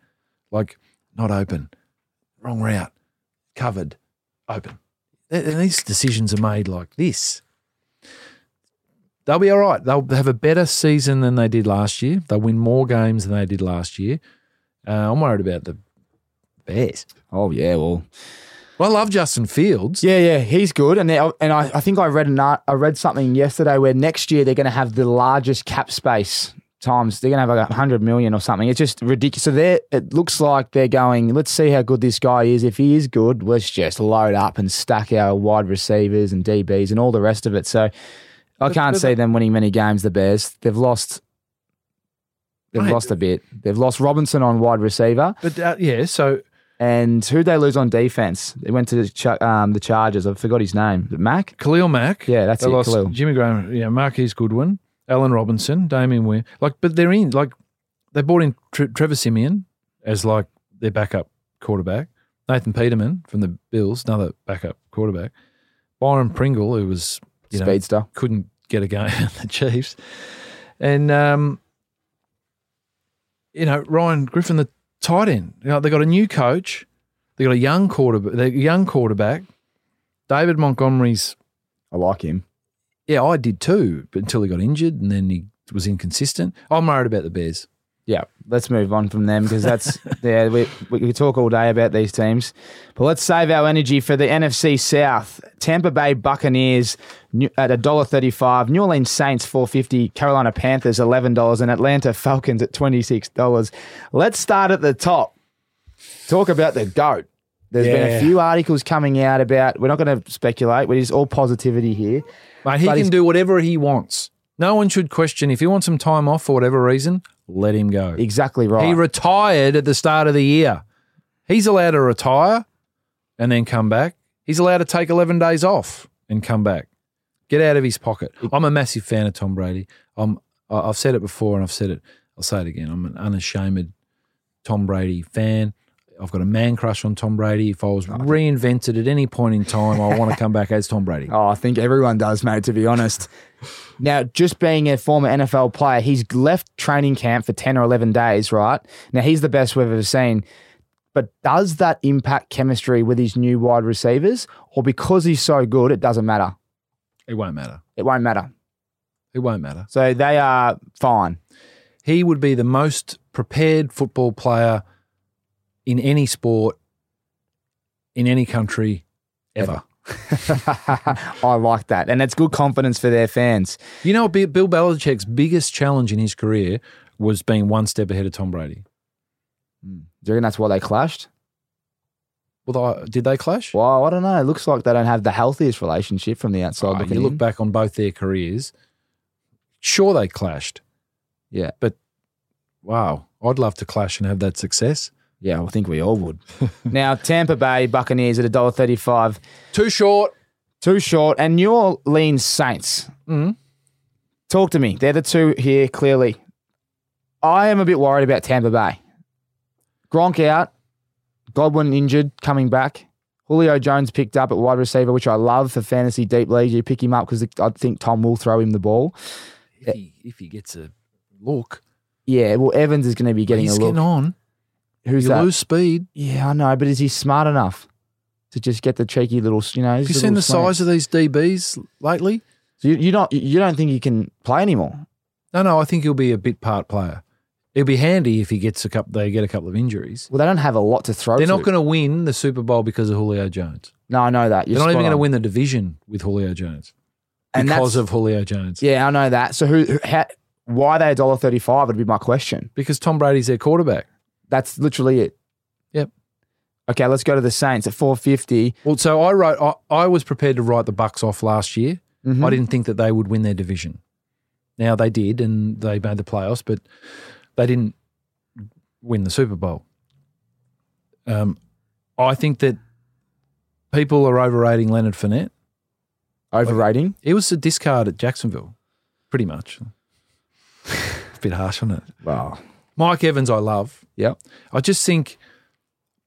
Like not open, wrong route, covered, open. And these decisions are made like this. They'll be all right. They'll have a better season than they did last year. They'll win more games than they did last year. Uh, I'm worried about the Bears. Oh yeah, well, Well, I love Justin Fields. yeah, yeah, he's good. And they, and I, I think I read an art, I read something yesterday where next year they're going to have the largest cap space times. They're going to have like hundred million or something. It's just ridiculous. So they it looks like they're going. Let's see how good this guy is. If he is good, let's just load up and stack our wide receivers and DBs and all the rest of it. So I can't but- see them winning many games. The Bears, they've lost. They've Mate. lost a bit. They've lost Robinson on wide receiver. But uh, yeah, so And who they lose on defense? They went to the, Ch- um, the Chargers. I forgot his name. Mac? Khalil Mack. Yeah, that's they it, lost Khalil. Jimmy Graham. Yeah, Marquise Goodwin, Allen Robinson, Damien Wynn. Like, but they're in. Like, they brought in Tre- Trevor Siemian as like their backup quarterback. Nathan Peterman from the Bills, another backup quarterback. Byron Pringle, who was you know Speedster. couldn't get a game at the Chiefs, and um, you know Ryan Griffin, the tight end. You know, they got a new coach. They got a young quarterback. They young quarterback. David Montgomery's. I like him. Yeah, I did too, but until he got injured and then he was inconsistent. I'm worried about the Bears. Yeah, let's move on from them because that's yeah. We, we could talk all day about these teams, but let's save our energy for the NFC South. Tampa Bay Buccaneers at a dollar thirty-five. New Orleans Saints four fifty. Carolina Panthers eleven dollars, and Atlanta Falcons at twenty-six dollars. Let's start at the top. Talk about the goat. There's been a few articles coming out about. We're not going to speculate. We're just all positivity here. Mate, he But can do whatever he wants. No one should question if he wants some time off for whatever reason. Let him go. Exactly right. He retired at the start of the year. He's allowed to retire and then come back. He's allowed to take 11 days off and come back. Get out of his pocket. I'm a massive fan of Tom Brady. I'm, I've said it before and I've said it. I'll say it again. I'm an unashamed Tom Brady fan. I've got a man crush on Tom Brady. If I was reinvented at any point in time, I want to come back as Tom Brady. Oh, I think everyone does, mate, to be honest. now, just being a former NFL player, he's left training camp for 10 or 11 days, right? Now, he's the best we've ever seen. But does that impact chemistry with his new wide receivers? Or because he's so good, it doesn't matter? It won't matter. It won't matter. It won't matter. So they are fine. he would be the most prepared football player in any sport, in any country, ever. I like that. And it's good confidence for their fans. You know, Bi- Bill Belichick's biggest challenge in his career was being one step ahead of Tom Brady. Hmm. Do you reckon that's why they clashed? Well, did they clash? Well, I don't know. It looks like they don't have the healthiest relationship from the outside. Oh, you look in. back on both their careers. Sure, they clashed. Yeah. But wow, I'd love to clash and have that success. Yeah, I think we all would. now, Tampa Bay Buccaneers at $1.35. Too short. Too short. And New Orleans Saints. Mm. Talk to me. They're the two here, clearly. I am a bit worried about Tampa Bay. Gronk out. Godwin injured, coming back. Julio Jones picked up at wide receiver, which I love for fantasy deep leagues. You pick him up because I think Tom will throw him the ball. If he if he gets a look, Yeah, well, Evans is going to be getting he's a look. getting on. Who's you that? lose speed. Yeah, I know, but is he smart enough to just get the cheeky little, you know? Have you seen the size of these DBs lately? So you, you don't you don't think he can play anymore? No, no, I think he'll be a bit part player. It'll be handy if he gets a couple. They get a couple of injuries. Well, they don't have a lot to throw. They're to. not going to win the Super Bowl because of Julio Jones. No, I know that. You're They're not even going to win the division with Julio Jones And because of Julio Jones. Yeah, I know that. So who? who how, why are they a dollar thirty-five? Would be my question. Because Tom Brady's their quarterback. That's literally it. Yep. Okay, let's go to the Saints at four fifty. Well, so I wrote. I, I was prepared to write the Bucks off last year. Mm-hmm. I didn't think that they would win their division. Now they did, and they made the playoffs, but they didn't win the Super Bowl. Um, I think that people are overrating Leonard Fournette. Overrating. He was a discard at Jacksonville, pretty much. a bit harsh on it. Wow. Mike Evans, I love. Yeah. I just think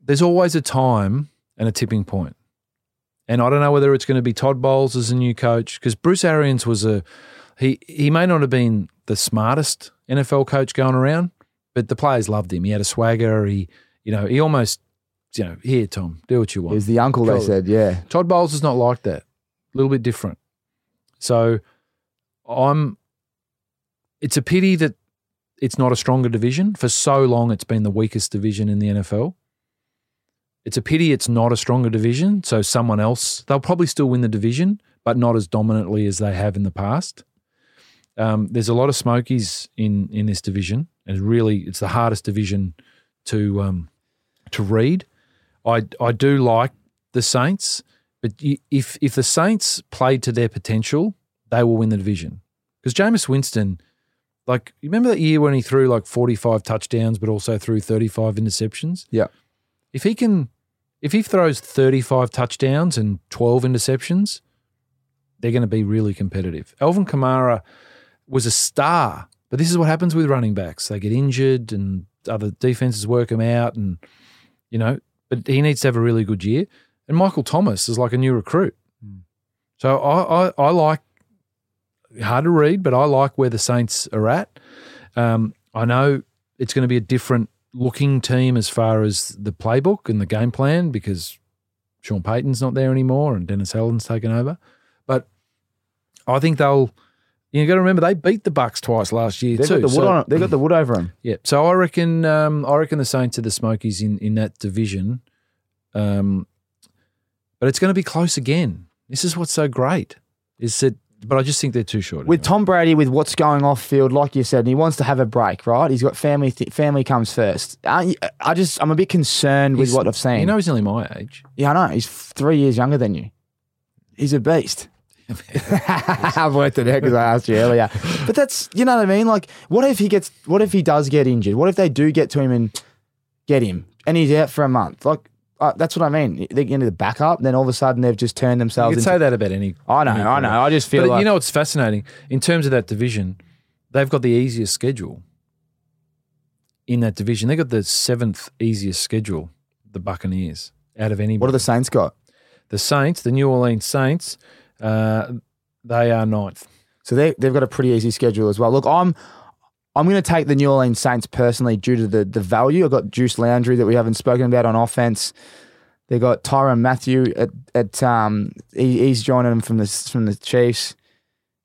there's always a time and a tipping point. And I don't know whether it's going to be Todd Bowles as a new coach because Bruce Arians was a he he may not have been the smartest NFL coach going around, but the players loved him. He had a swagger. He you know he almost you know here Tom do what you He want. was the uncle. They said, yeah. Todd Bowles is not like that. A little bit different. So I'm it's a pity that it's not a stronger division. For so long it's been the weakest division in the NFL. It's a pity it's not a stronger division. So someone else, they'll probably still win the division, but not as dominantly as they have in the past. Um, there's a lot of smokies in in this division, and really, it's the hardest division to um, to read. I I do like the Saints, but if if the Saints played to their potential, they will win the division. Because Jameis Winston, like you remember that year when he threw like 45 touchdowns, but also threw 35 interceptions. Yeah. If he can, if he throws 35 touchdowns and 12 interceptions, they're going to be really competitive. Alvin Kamara was a star, but this is what happens with running backs. They get injured and other defenses work them out and you know, but he needs to have a really good year. And Michael Thomas is like a new recruit. Hmm. So I, I, I like hard to read, but I like where the Saints are at. Um, I know it's going to be a different looking team as far as the playbook and the game plan because Sean Payton's not there anymore and Dennis Allen's taken over. But I think they'll. You got to remember they beat the Bucks twice last year They've too. got the wood so- on. They've got the wood over them. yeah, so I reckon um, I reckon the Saints are the Smokies in, in that division, um, but it's going to be close again. This is what's so great is that, but I just think they're too short. With anyway. Tom Brady, with what's going off field, like you said, and he wants to have a break, right? He's got family. Th- family comes first. Aren't I just, I'm a bit concerned with what I've seen. you know, he's only my age. yeah, I know. He's three years younger than you. He's a beast. I've worked it out because I asked you earlier. But that's, you know what I mean? Like, what if he gets, what if he does get injured? What if they do get to him and get him and he's out for a month? Like, uh, that's what I mean. They get into the backup, then all of a sudden they've just turned You themselves could into. say that about any. I know, any I know. I just feel But like you know what's fascinating in terms of that division? They've got the easiest schedule in that division. They got the seventh easiest schedule. The Buccaneers out of anybody. what have the Saints got? the Saints, the New Orleans Saints, uh, they are ninth. So they they've got a pretty easy schedule as well. Look, I'm I'm going to take the New Orleans Saints personally due to the the value. I've got Juice Landry that we haven't spoken about on offense. They got Tyrann Mathieu at at um he, he's joining them from the from the Chiefs.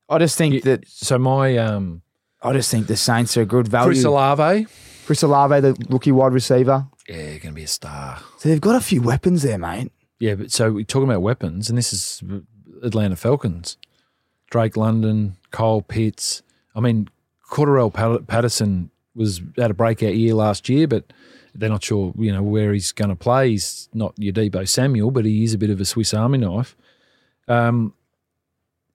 I just think You- that So my um, I just think the Saints are a good value. Chris Olave, Chris Olave, the rookie wide receiver. yeah, going to be a star. So they've got a few weapons there, mate. Yeah, but so we're talking about weapons, and this is Atlanta Falcons. Drake London, Kyle Pitts. I mean, Pat- Patterson was at a breakout year last year, but they're not sure, you know, where he's going to play. He's not your Deebo Samuel, but he is a bit of a Swiss Army knife. Um,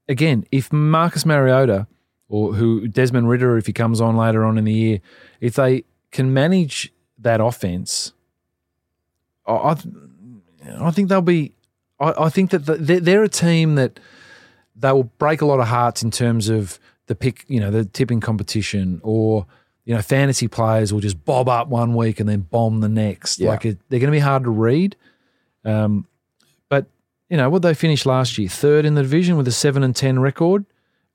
again, if Marcus Mariota or who Desmond Ridder, if he comes on later on in the year, if they can manage that offense, I, I, think they'll be. I, I think that the, they're a team that they will break a lot of hearts in terms of the pick, you know, the tipping competition, or you know, fantasy players will just bob up one week and then bomb the next. Yeah. Like it, they're going to be hard to read. Um, but you know, what they finished last year, third in the division with a seven and ten record.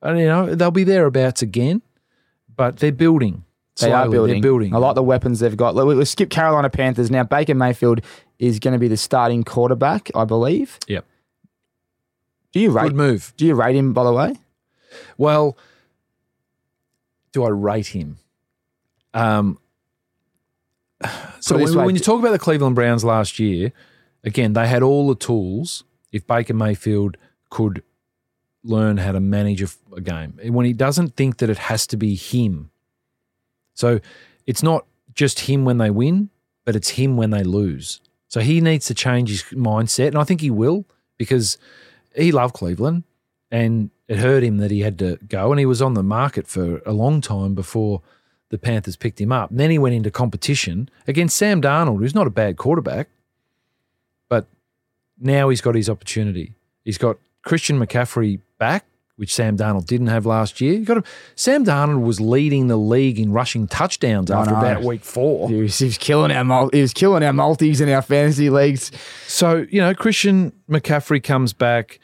And you know, they'll be thereabouts again. But they're building. They are building. They're building. I like the weapons they've got. Look, We'll skip Carolina Panthers now. Baker Mayfield is going to be the starting quarterback, I believe. Yep. Do you rate? Good move. Do you rate him? By the way, Well, do I rate him? Um, so Put it this when, way. when you talk about the Cleveland Browns last year, again, they had all the tools. If Baker Mayfield could learn how to manage a, a game, when he doesn't think that it has to be him, so it's not just him when they win, but it's him when they lose. So he needs to change his mindset, and I think he will because he loved Cleveland, and it hurt him that he had to go, and he was on the market for a long time before the Panthers picked him up. And then he went into competition against Sam Darnold, who's not a bad quarterback, but now he's got his opportunity. He's got Christian McCaffrey back, which Sam Darnold didn't have last year. You got to, Sam Darnold was leading the league in rushing touchdowns I after know. about week four. he was, he was killing our he was killing our multis in our fantasy leagues. So, you know, Christian McCaffrey comes back,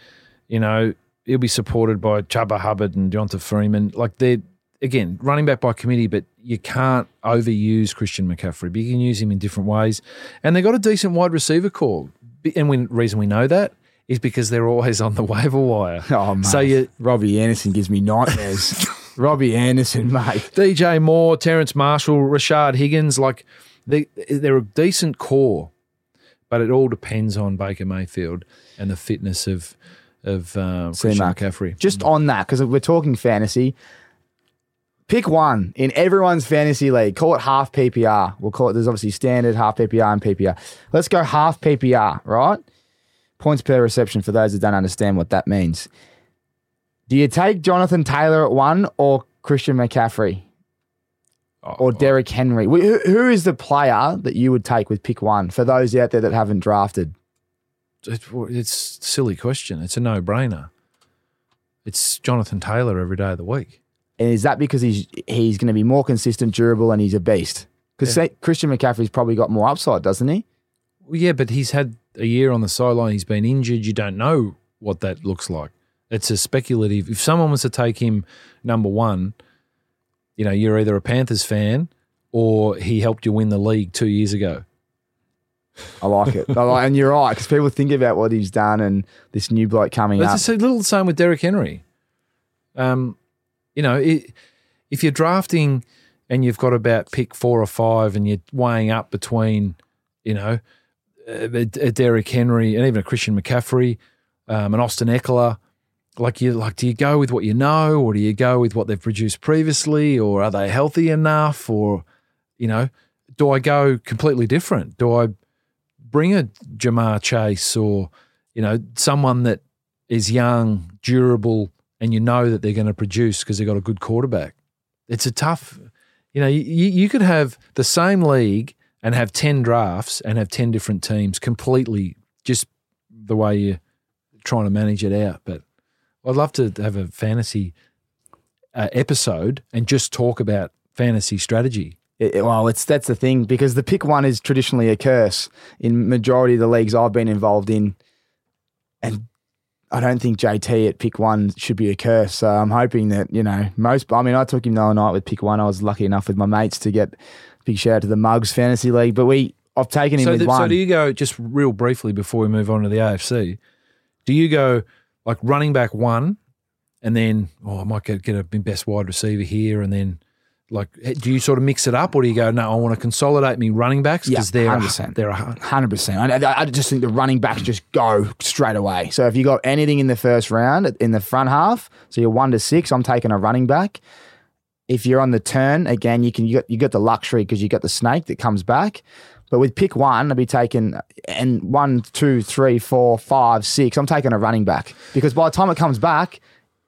you know, he'll be supported by Chuba Hubbard and D'Onta Foreman. Like they're, again, running back by committee, but you can't overuse Christian McCaffrey. But you can use him in different ways. And they got a decent wide receiver corps. And when reason we know that is because they're always on the waiver wire. Oh, mate. So you Robbie Anderson gives me nightmares. Robbie Anderson, mate. DJ Moore, Terrace Marshall, Rashad Higgins, like they they're a decent corps, but it all depends on Baker Mayfield and the fitness of of uh, Christian Mark, McCaffrey. Just on that, because we're talking fantasy. Pick one in everyone's fantasy league. Call it half PPR. We'll call it. There's obviously standard half PPR and PPR. Let's go half PPR. Right? Points per reception for those that don't understand what that means. Do you take Jonathan Taylor at one or Christian McCaffrey Oh, or Derrick Henry? Who, who is the player that you would take with pick one for those out there that haven't drafted? It- it's a silly question. It's a no brainer. It's Jonathan Taylor every day of the week. And is that because he's he's going to be more consistent, durable, and he's a beast? Because Christian McCaffrey's probably got more upside, doesn't he? Well, yeah, but he's had a year on the sideline. He's been injured. You don't know what that looks like. It's a speculative. If someone was to take him number one, you know, you're either a Panthers fan or he helped you win the league two years ago. I like it. I like, and you're right because people think about what he's done and this new bloke coming up. It's a little the same with Derrick Henry. Um, you know, it, if you're drafting and you've got about pick four or five, and you're weighing up between, you know, a, a Derrick Henry and even a Christian McCaffrey, um, an Austin Ekeler. Like you, like, do you go with what you know, or do you go with what they've produced previously, or are they healthy enough, or you know, do I go completely different? Do I bring a Ja'Marr Chase or you know someone that is young, durable, and you know that they're going to produce because they've got a good quarterback? It's a tough. You know, you, you could have the same league and have 10 drafts and have 10 different teams completely just the way you're trying to manage it out. But I'd love to have a fantasy uh, episode and just talk about fantasy strategy. It, well, it's that's the thing because the pick one is traditionally a curse in majority of the leagues I've been involved in, and I don't think JT at pick one should be a curse. So I'm hoping that you know most. I mean, I took him the other night with pick one. I was lucky enough with my mates to get big shout out to the Mugs Fantasy League, but we I've taken him so with the, one. So do you go just real briefly before we move on to the AFC? Do you go like running back one, and then oh I might get get a best wide receiver here, and then like eh, do you sort of mix it up, or do you go no I want to consolidate me running backs because Yeah, they're 100%. they're a, Hundred percent. I, I just think the running backs just go straight away. So if you got anything in the first round in the front half, so you're one to six, I'm taking a running back. If you're on the turn again, you can you got you got the luxury because you got the snake that comes back. But with pick one, I'd be taking and one, two, three, four, five, six. I'm taking a running back because by the time it comes back,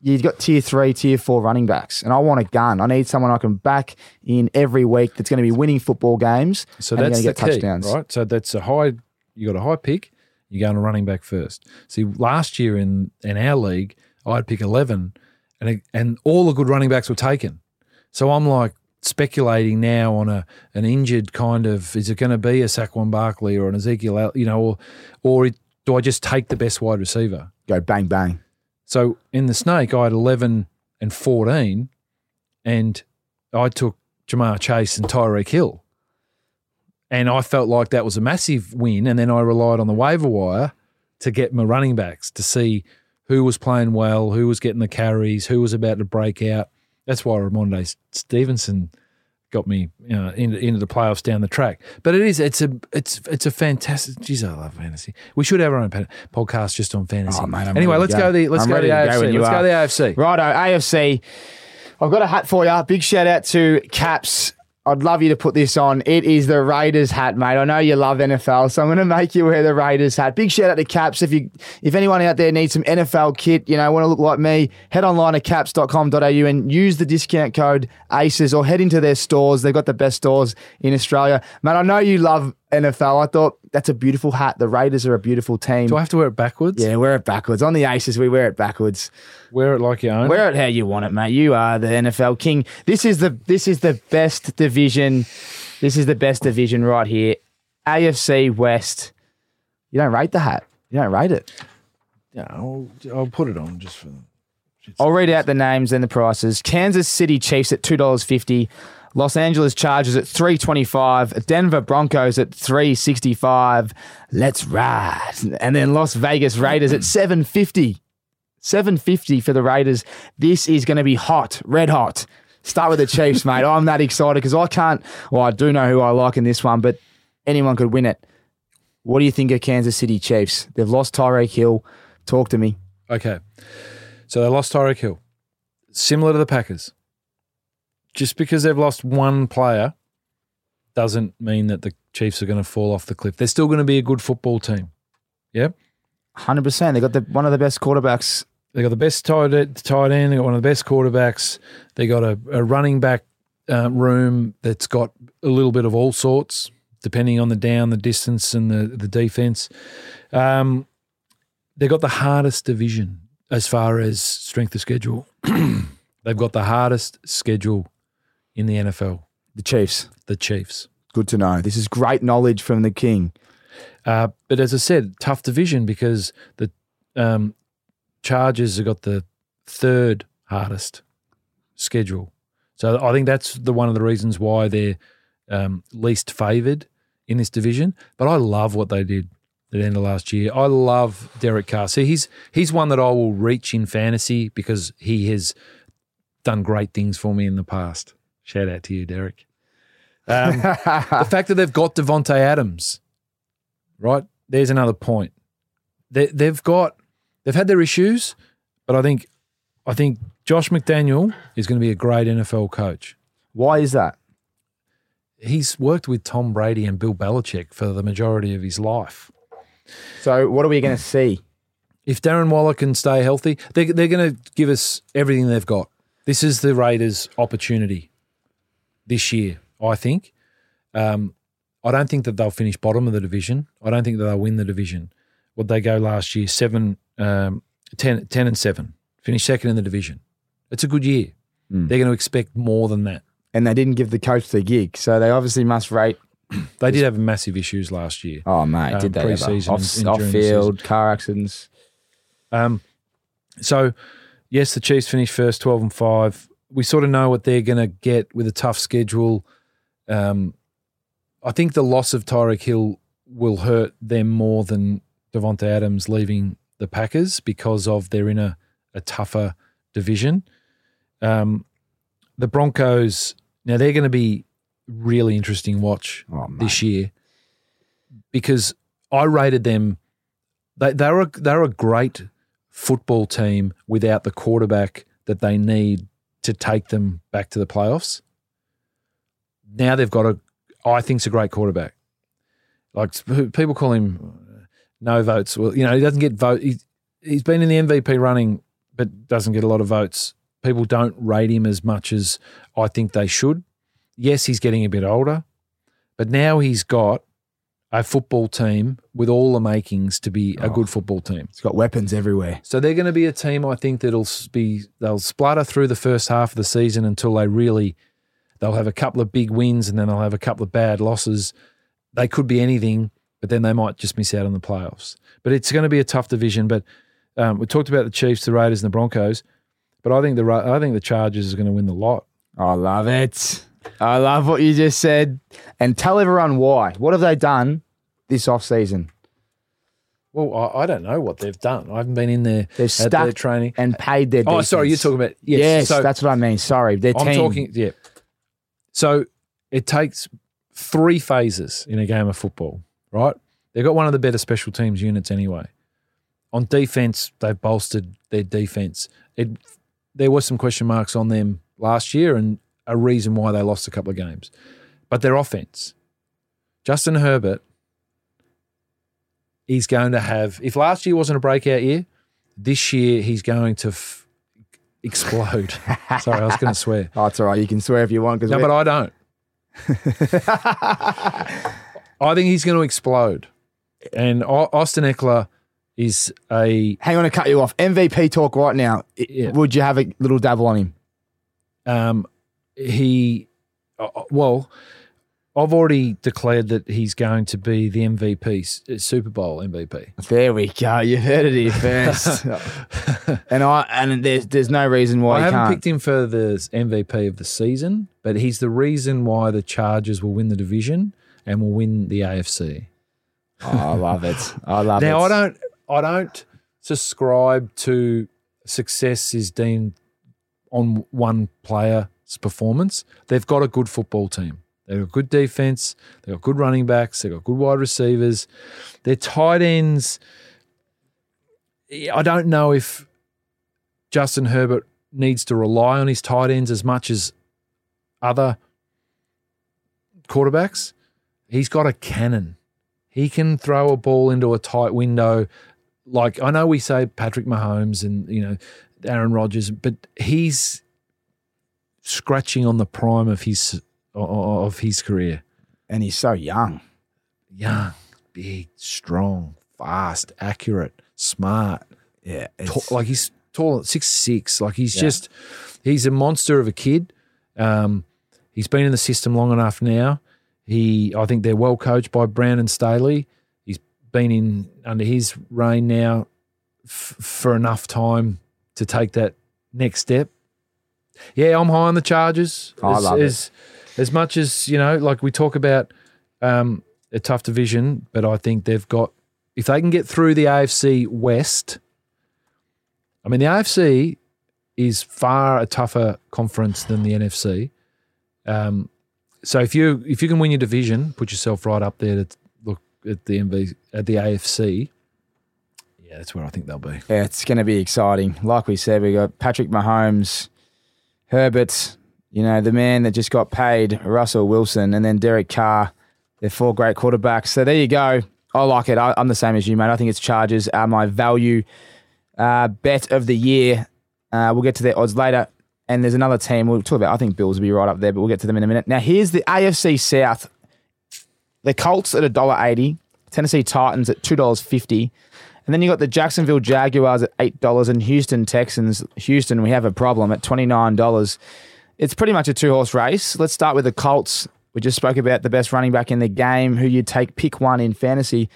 you've got tier three, tier four running backs, and I want a gun. I need someone I can back in every week that's going to be winning football games. So and that's going the to get key, touchdowns. right? So that's a high. You got a high pick. You go on a running back first. See, last year in in our league, I'd pick eleven, and it, and all the good running backs were taken. So I'm like speculating now on a an injured kind of. Is it going to be a Saquon Barkley or an Ezekiel? You know, or or do I just take the best wide receiver? Go bang bang. So in the snake, I had 11 and 14, and I took Ja'Marr Chase and Tyreek Hill. And I felt like that was a massive win. And then I relied on the waiver wire to get my running backs to see who was playing well, who was getting the carries, who was about to break out. That's why Rhamondre Stevenson got me you know, into, into the playoffs down the track. But it is it's a it's it's a fantastic. Geez, I love fantasy. We should have our own podcast just on fantasy. Oh, mate, anyway, let's go. go. the let's I'm go to the go AFC. you Let's go are. to the AFC. Righto, AFC. I've got a hat for you. Big shout out to Caps. I'd love you to put this on. It is the Raiders hat, mate. I know you love NFL, so I'm going to make you wear the Raiders hat. Big shout out to Caps. If you, if anyone out there needs some NFL kit, you know, want to look like me, head online to caps.com.au and use the discount code ACES or head into their stores. They've got the best stores in Australia. Mate, I know you love NFL. I thought that's a beautiful hat. The Raiders are a beautiful team. Do I have to wear it backwards? yeah, wear it backwards. On the Aces, we wear it backwards. Wear it like you own. Wear it how you want it, mate. You are the NFL king. This is the this is the best division. This is the best division right here. AFC West. You don't rate the hat. You don't rate it. Yeah, I'll, I'll put it on just for. I'll read out the names and the prices. Kansas City Chiefs at two dollars fifty. Los Angeles Chargers at three twenty five. Denver Broncos at three sixty five. Let's ride. And then Las Vegas Raiders at seven fifty. 750 for the Raiders. This is going to be hot, red hot. Start with the Chiefs, mate. I'm that excited because I can't, well, I do know who I like in this one, but anyone could win it. What do you think of Kansas City Chiefs? They've lost Tyreek Hill. Talk to me. Okay. So they lost Tyreek Hill. Similar to the Packers. Just because they've lost one player doesn't mean that the Chiefs are going to fall off the cliff. They're still going to be a good football team. Yep. 100%. They got the, one of the best quarterbacks. They got the best tight tight end. They got one of the best quarterbacks. They got a, a running back uh, room that's got a little bit of all sorts, depending on the down, the distance, and the the defense. Um, they got the hardest division as far as strength of schedule. They've got the hardest schedule in the NFL. The Chiefs. The Chiefs. Good to know. This is great knowledge from the king. Uh, but as I said, tough division because the um, Chargers have got the third hardest schedule. So I think that's the one of the reasons why they're um, least favoured in this division. But I love what they did at the end of last year. I love Derek Carr. See, he's he's one that I will reach in fantasy because he has done great things for me in the past. Shout out to you, Derek. Um, the fact that they've got Davante Adams, right? There's another point. They, they've got they've had their issues, but I think I think Josh McDaniel is going to be a great NFL coach. Why is that? He's worked with Tom Brady and Bill Belichick for the majority of his life. So, what are we going to see? If Darren Waller can stay healthy, they're, they're going to give us everything they've got. This is the Raiders' opportunity this year, I think. Um, I don't think that they'll finish bottom of the division. I don't think that they'll win the division. What they go last year, seven, um, 10, 10 and seven, finish second in the division. It's a good year. Mm. They're going to expect more than that. And they didn't give the coach the gig, so they obviously must rate. They did have massive issues last year. Oh mate, Um, did they ever? pre-season Off, and, and off field car accidents? Um, so, yes, the Chiefs finished first, twelve and five. We sort of know what they're going to get with a tough schedule. Um, I think the loss of Tyreek Hill will hurt them more than Davante Adams leaving the Packers because of they're in a, a tougher division. Um, the Broncos now they're going to be really interesting watch Oh this year because I rated them. They they're a, they're a great football team without the quarterback that they need to take them back to the playoffs. Now they've got a, I think, it's a great quarterback. Like people call him uh, no votes. Well, you know he doesn't get vote. He, he's been in the MVP running, but doesn't get a lot of votes. People don't rate him as much as I think they should. Yes, he's getting a bit older, but now he's got a football team with all the makings to be a Oh. good football team. It's got weapons everywhere. So they're going to be a team I think that'll be they'll splutter through the first half of the season until they really they'll have a couple of big wins and then they'll have a couple of bad losses. They could be anything, but then they might just miss out on the playoffs. But it's going to be a tough division. But um, we talked about the Chiefs, the Raiders, and the Broncos. But I think the I think the Chargers are going to win the lot. I love it. I love what you just said. And tell everyone why. What have they done this off season? Well, I, I don't know what they've done. I haven't been in there They've at their training. and paid their. Oh, sorry, you're talking about yes. Yes, so that's what I mean. Sorry, their I'm team. talking. Yeah. So it takes three phases in a game of football, right? They've got one of the better special teams units anyway. On defense, they've bolstered their defense. It there were some question marks on them last year, and a reason why they lost a couple of games. But their offense, Justin Herbert, he's going to have. If last year wasn't a breakout year, this year he's going to f- explode. Sorry, I was going to swear. Oh, it's all right. You can swear if you want. No, but I don't. I think he's going to explode. And Austin Ekeler is a hang on to cut you off. MVP talk right now. Yeah. Would you have a little dabble on him? um he uh, well I've already declared that he's going to be the MVP, uh, Super Bowl MVP. There we go. You heard it here first. and I and there's there's no reason why I haven't can't. picked him for the MVP of the season, but he's the reason why the Chargers will win the division and will win the AFC. Oh, I love it. I love Now it. Now I don't I don't subscribe to success is deemed on one performance. They've got a good football team. They've got good defense. They've got good running backs. They've got good wide receivers. Their tight ends. I don't know if Justin Herbert needs to rely on his tight ends as much as other quarterbacks. He's got a cannon. He can throw a ball into a tight window. Like I know we say Patrick Mahomes and you know Aaron Rodgers, but he's scratching on the prime of his of his career. and he's so young. Young, big, strong, fast, accurate, smart. Yeah. Tall, like he's tall, six six. Like he's Yeah. just he's a monster of a kid. Um, he's been in the system long enough now. He, I think they're well coached by Brandon Staley. He's been in under his reign now f- for enough time to take that next step. Yeah, I'm high on the Chargers. I As- love it. as- as much as you know, like we talk about um, a tough division, but I think they've got if they can get through the AFC West. I mean, the AFC is far a tougher conference than the NFC. Um, so if you if you can win your division, put yourself right up there to look at the MV at the AFC. Yeah, that's where I think they'll be. Yeah, it's going to be exciting. Like we said, we got Patrick Mahomes, Herbert, you know, the man that just got paid, Russell Wilson, and then Derek Carr. They're four great quarterbacks. So there you go. I like it. I, am the same as you, mate. I think it's Chargers are my value uh, bet of the year. Uh, we'll get to their odds later. And there's another team we'll talk about. I think Bills will be right up there, but we'll get to them in a minute. Now, here's the AFC South. The Colts at $1.80, Tennessee Titans at $2.50. And then you got the Jacksonville Jaguars at $8 and Houston Texans. Houston, we have a problem at $29. It's pretty much a two horse race. Let's start with the Colts. We just spoke about the best running back in the game, who you'd take pick one in fantasy.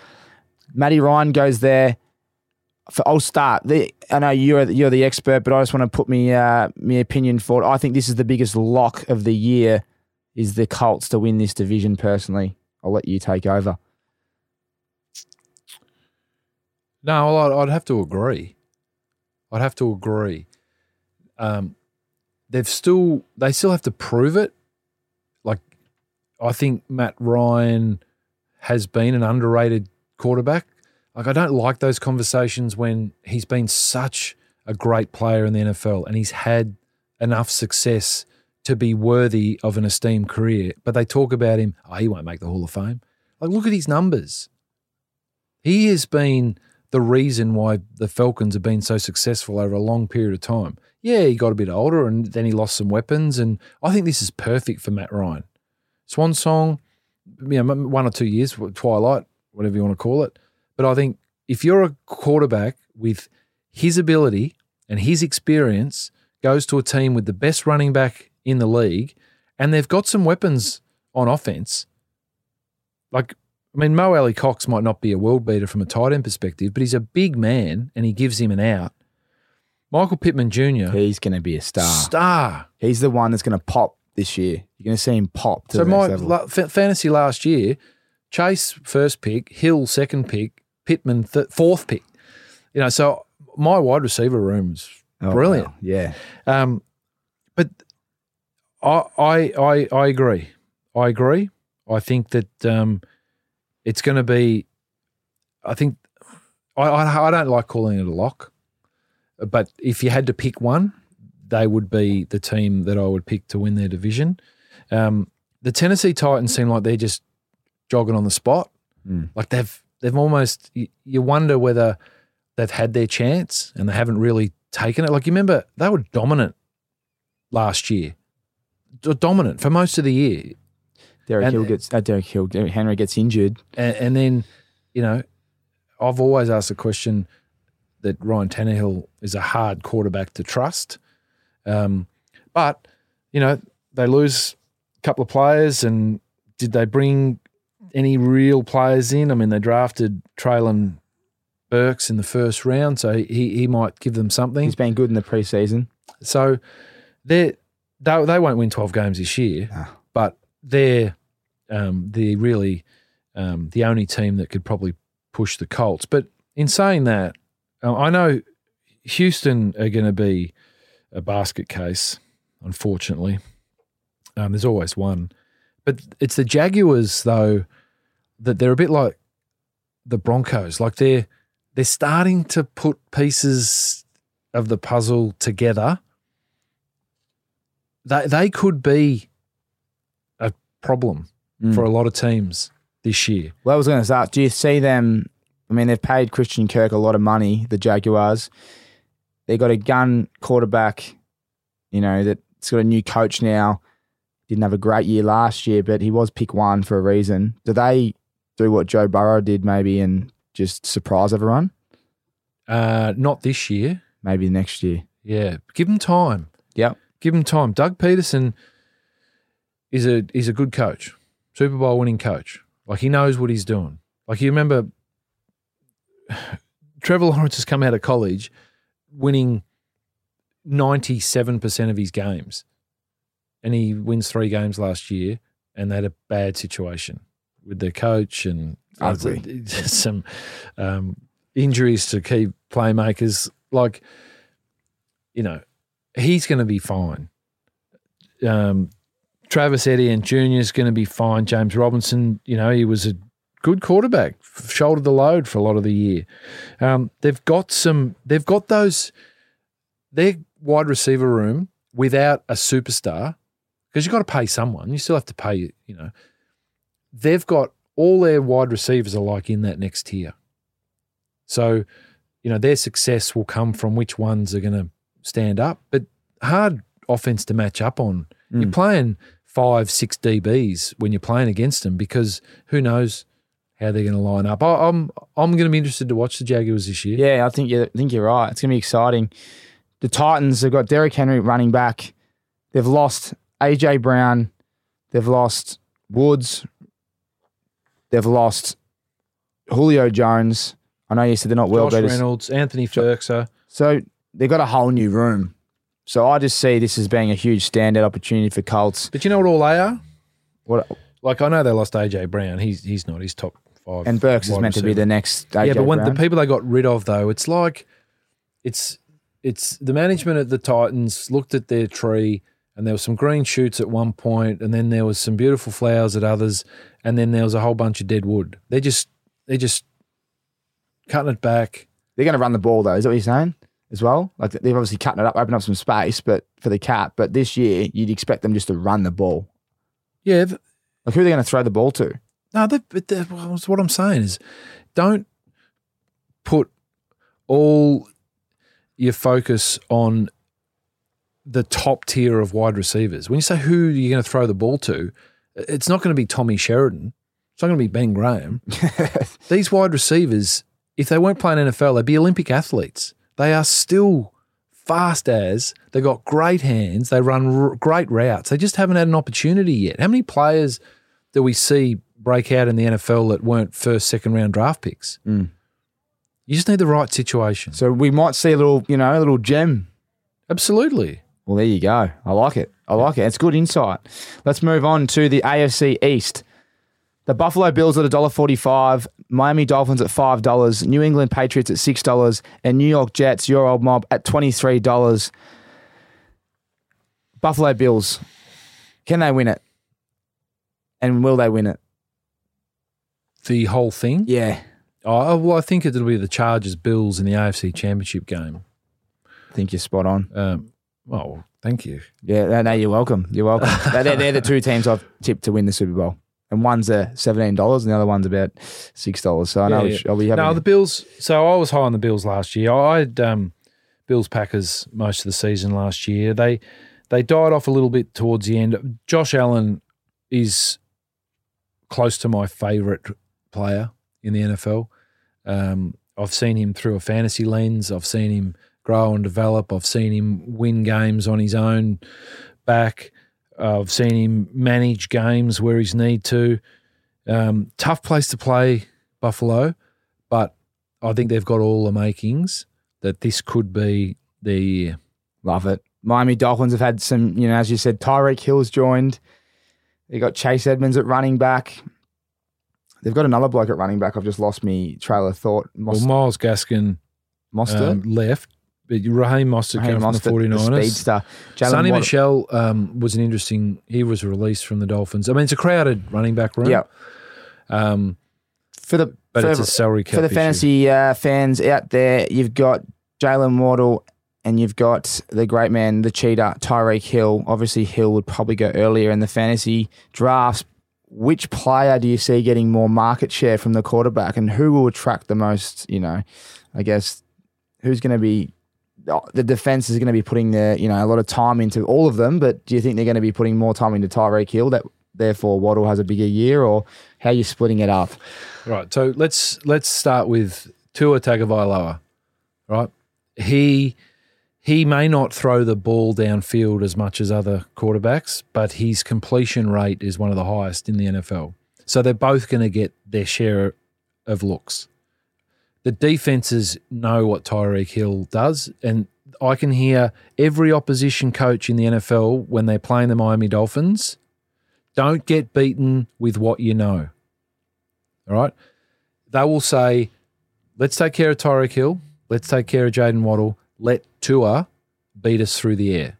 Matty Ryan goes there. For, I'll start. The, I know you're you're the expert, but I just want to put me uh, my opinion forward. I think this is the biggest lock of the year. Is the Colts to win this division? Personally, I'll let you take over. No, well, I'd, have to agree. I'd have to agree. Um, they've still they still have to prove it. Like I think Matt Ryan has been an underrated quarterback. Like I don't like those conversations when he's been such a great player in the NFL and he's had enough success to be worthy of an esteemed career. But they talk about him, oh, he won't make the Hall of Fame. Like look at his numbers. He has been the reason why the Falcons have been so successful over a long period of time yeah, he got a bit older and then he lost some weapons. And I think this is perfect for Matt Ryan. Swan Song, you know, one or two years, Twilight, whatever you want to call it. But I think if you're a quarterback with his ability and his experience goes to a team with the best running back in the league and they've got some weapons on offense, like, I mean, Mo Alie-Cox might not be a world beater from a tight end perspective, but he's a big man and he gives him an out. Michael Pittman Jr. He's going to be a star. Star. He's the one that's going to pop this year. You're going to see him pop. so my la- f- fantasy last year, Chase first pick, Hill second pick, Pittman th- fourth pick. You know, so my wide receiver room's oh, brilliant. Wow. Yeah. Um, but I, I I I agree. I agree. I think that um, it's going to be. I think I, I I don't like calling it a lock. But if you had to pick one, they would be the team that I would pick to win their division. Um, the Tennessee Titans seem like they're just jogging on the spot. Mm. Like they've they've almost you wonder whether they've had their chance and they haven't really taken it. Like you remember they were dominant last year, dominant for most of the year. Derek and, Hill gets uh, Derek Hill Derek Henry gets injured, and, and then you know I've always asked the question that Ryan Tannehill is a hard quarterback to trust. Um, but, you know, they lose a couple of players and did they bring any real players in? I mean, they drafted Treylon Burks in the first round, so he, he might give them something. He's been good in the preseason. So they they they won't win 12 games this year, ah. but they're um, the really um, the only team that could probably push the Colts. But in saying that, uh, I know Houston are going to be a basket case, unfortunately. Um, there's always one. But it's the Jaguars, though, that they're a bit like the Broncos. Like they're they're starting to put pieces of the puzzle together. They they could be a problem mm. for a lot of teams this year. Well, I was going to ask, do you see them I mean, they've paid Christian Kirk a lot of money, the Jaguars. They got a gun quarterback, you know, that's got a new coach now. Didn't have a great year last year, but he was pick one for a reason. Do they do what Joe Burrow did maybe and just surprise everyone? Uh, not this year. Maybe next year. Yeah. Give him time. Yep. Give him time. Doug Pederson is a is a good coach. Super Bowl winning coach. Like he knows what he's doing. Like you remember Trevor Lawrence has come out of college winning 97% of his games. and he wins three games last year, and they had a bad situation with their coach and Ugly. some um, injuries to key playmakers. Like, you know, he's going to be fine. Um, Travis Etienne Jr. is going to be fine. James Robinson, you know, he was a good quarterback, shouldered the load for a lot of the year. Um, they've got some, they've got those, their wide receiver room without a superstar, because you've got to pay someone. You still have to pay, you know. They've got all their wide receivers are like in that next tier. So, you know, their success will come from which ones are going to stand up, but hard offense to match up on. You're playing five, six DBs when you're playing against them because who knows how they're going to line up. I, I'm I'm going to be interested to watch the Jaguars this year. Yeah, I think you I think you're right. It's gonna be exciting. The Titans have got Derrick Henry running back. They've lost AJ Brown. They've lost Woods. They've lost Julio Jones. I know you said they're not well, Josh Reynolds, Anthony Firkser. so they've got a whole new room. So I just see this as being a huge standout opportunity for Colts. But you know what all they are? What Like I know they lost AJ Brown. He's he's not. He's top five. and Burks is meant to be the next. AJ yeah, but when Brown. the people they got rid of though, it's like it's it's the management at the Titans looked at their tree and there was some green shoots at one point, and then there was some beautiful flowers at others, and then there was a whole bunch of dead wood. They just they just cutting it back. They're going to run the ball though. Is that what you're saying as well? Like they've obviously cutting it up, open up some space, but for the cap. But this year, you'd expect them just to run the ball. Yeah, th- Like who are they going to throw the ball to? no, they, but they, well, what I'm saying is, don't put all your focus on the top tier of wide receivers. When you say who you're going to throw the ball to, it's not going to be Tommy Sheridan. It's not going to be Ben Graham. These wide receivers, if they weren't playing NFL, they'd be Olympic athletes. They are still fast as. They got great hands. They run r- great routes. They just haven't had an opportunity yet. How many players do we see break out in the NFL that weren't first, second round draft picks? Mm. You just need the right situation. So we might see a little, you know, a little gem. Absolutely. Well, there you go. I like it. I like it. It's good insight. Let's move on to the AFC East. The Buffalo Bills at $1.45, Miami Dolphins at $5, New England Patriots at $6, and New York Jets, your old mob, at $23. Buffalo Bills, can they win it? And will they win it? The whole thing. Yeah, Oh, well, I think it'll be the Chargers Bills in the AFC Championship game. I think you're spot on. Um, oh, thank you. Yeah, no, no, you're welcome. You're welcome. they're, they're the two teams I've tipped to win the Super Bowl. And one's a $17 and the other one's about $6. So I know Yeah, yeah. I'll be having No, the Bills. So I was high on the Bills last year. I had um, Bills Packers most of the season last year. They they died off a little bit towards the end. Josh Allen is close to my favourite player in the NFL. Um, I've seen him through a fantasy lens. I've seen him grow and develop. I've seen him win games on his own back. I've seen him manage games where he's need to. Um, tough place to play, Buffalo, but I think they've got all the makings that this could be their year. Love it. Miami Dolphins have had some, you know, as you said, Tyreek Hill's joined. They got Chase Edmonds at running back. They've got another bloke at running back. I've just lost me trail of thought. Well, Myles Gaskin Mostert. um, left, Raheem Mostert Raheem came from Mostert, the 49ers. speedster. Jaylen Sony Waddle- Michel um, was an interesting. He was released from the Dolphins. I mean, it's a crowded running back room. Yeah. Um, For the but for, it's a salary cap for the issue. fantasy uh, fans out there, you've got Jaylen Waddle and you've got the great man, the cheater, Tyreek Hill. Obviously, Hill would probably go earlier in the fantasy drafts. Which player do you see getting more market share from the quarterback, and who will attract the most? You know, I guess who's going to be the defense is going to be putting their you know a lot of time into all of them. But do you think they're going to be putting more time into Tyreek Hill? That therefore Waddle has a bigger year, or how are you splitting it up? Right. So let's let's start with Tua Tagovailoa. Right. He he may not throw the ball downfield as much as other quarterbacks, but his completion rate is one of the highest in the NFL. So they're both going to get their share of looks. The defenses know what Tyreek Hill does, and I can hear every opposition coach in the NFL when they're playing the Miami Dolphins. Don't get beaten with what you know. All right. They will say, let's take care of Tyreek Hill. Let's take care of Jaden Waddle. Let Tua beat us through the air.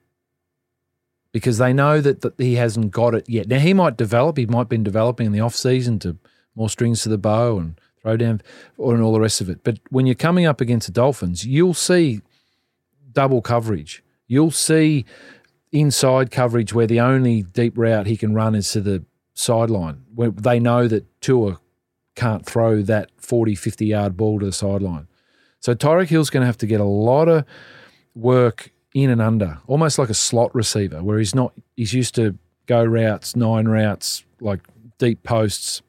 Because they know that, that he hasn't got it yet. Now, he might develop. He might have been developing in the offseason to more strings to the bow and throw down and all the rest of it. But when you're coming up against the Dolphins, you'll see double coverage. You'll see inside coverage where the only deep route he can run is to the sideline, where they know that Tua can't throw that 40, 50 yard ball to the sideline. So Tyreek Hill's going to have to get a lot of work in and under, almost like a slot receiver, where he's not, he's used to go routes, nine routes, like deep posts.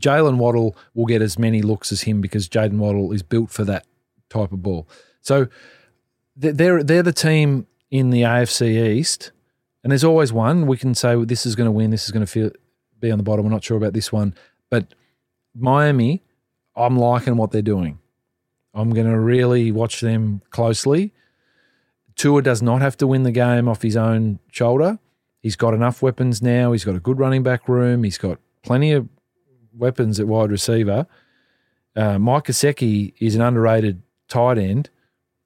Jaylen Waddle will get as many looks as him because Jaden Waddle is built for that type of ball. So they're they're the team in the AFC East, and there's always one we can say well, this is going to win, this is going to feel, be on the bottom. We're not sure about this one, but Miami, I'm liking what they're doing. I'm going to really watch them closely. Tua does not have to win the game off his own shoulder. He's got enough weapons now. He's got a good running back room. He's got plenty of weapons at wide receiver. Uh, Mike Gesicki is an underrated tight end.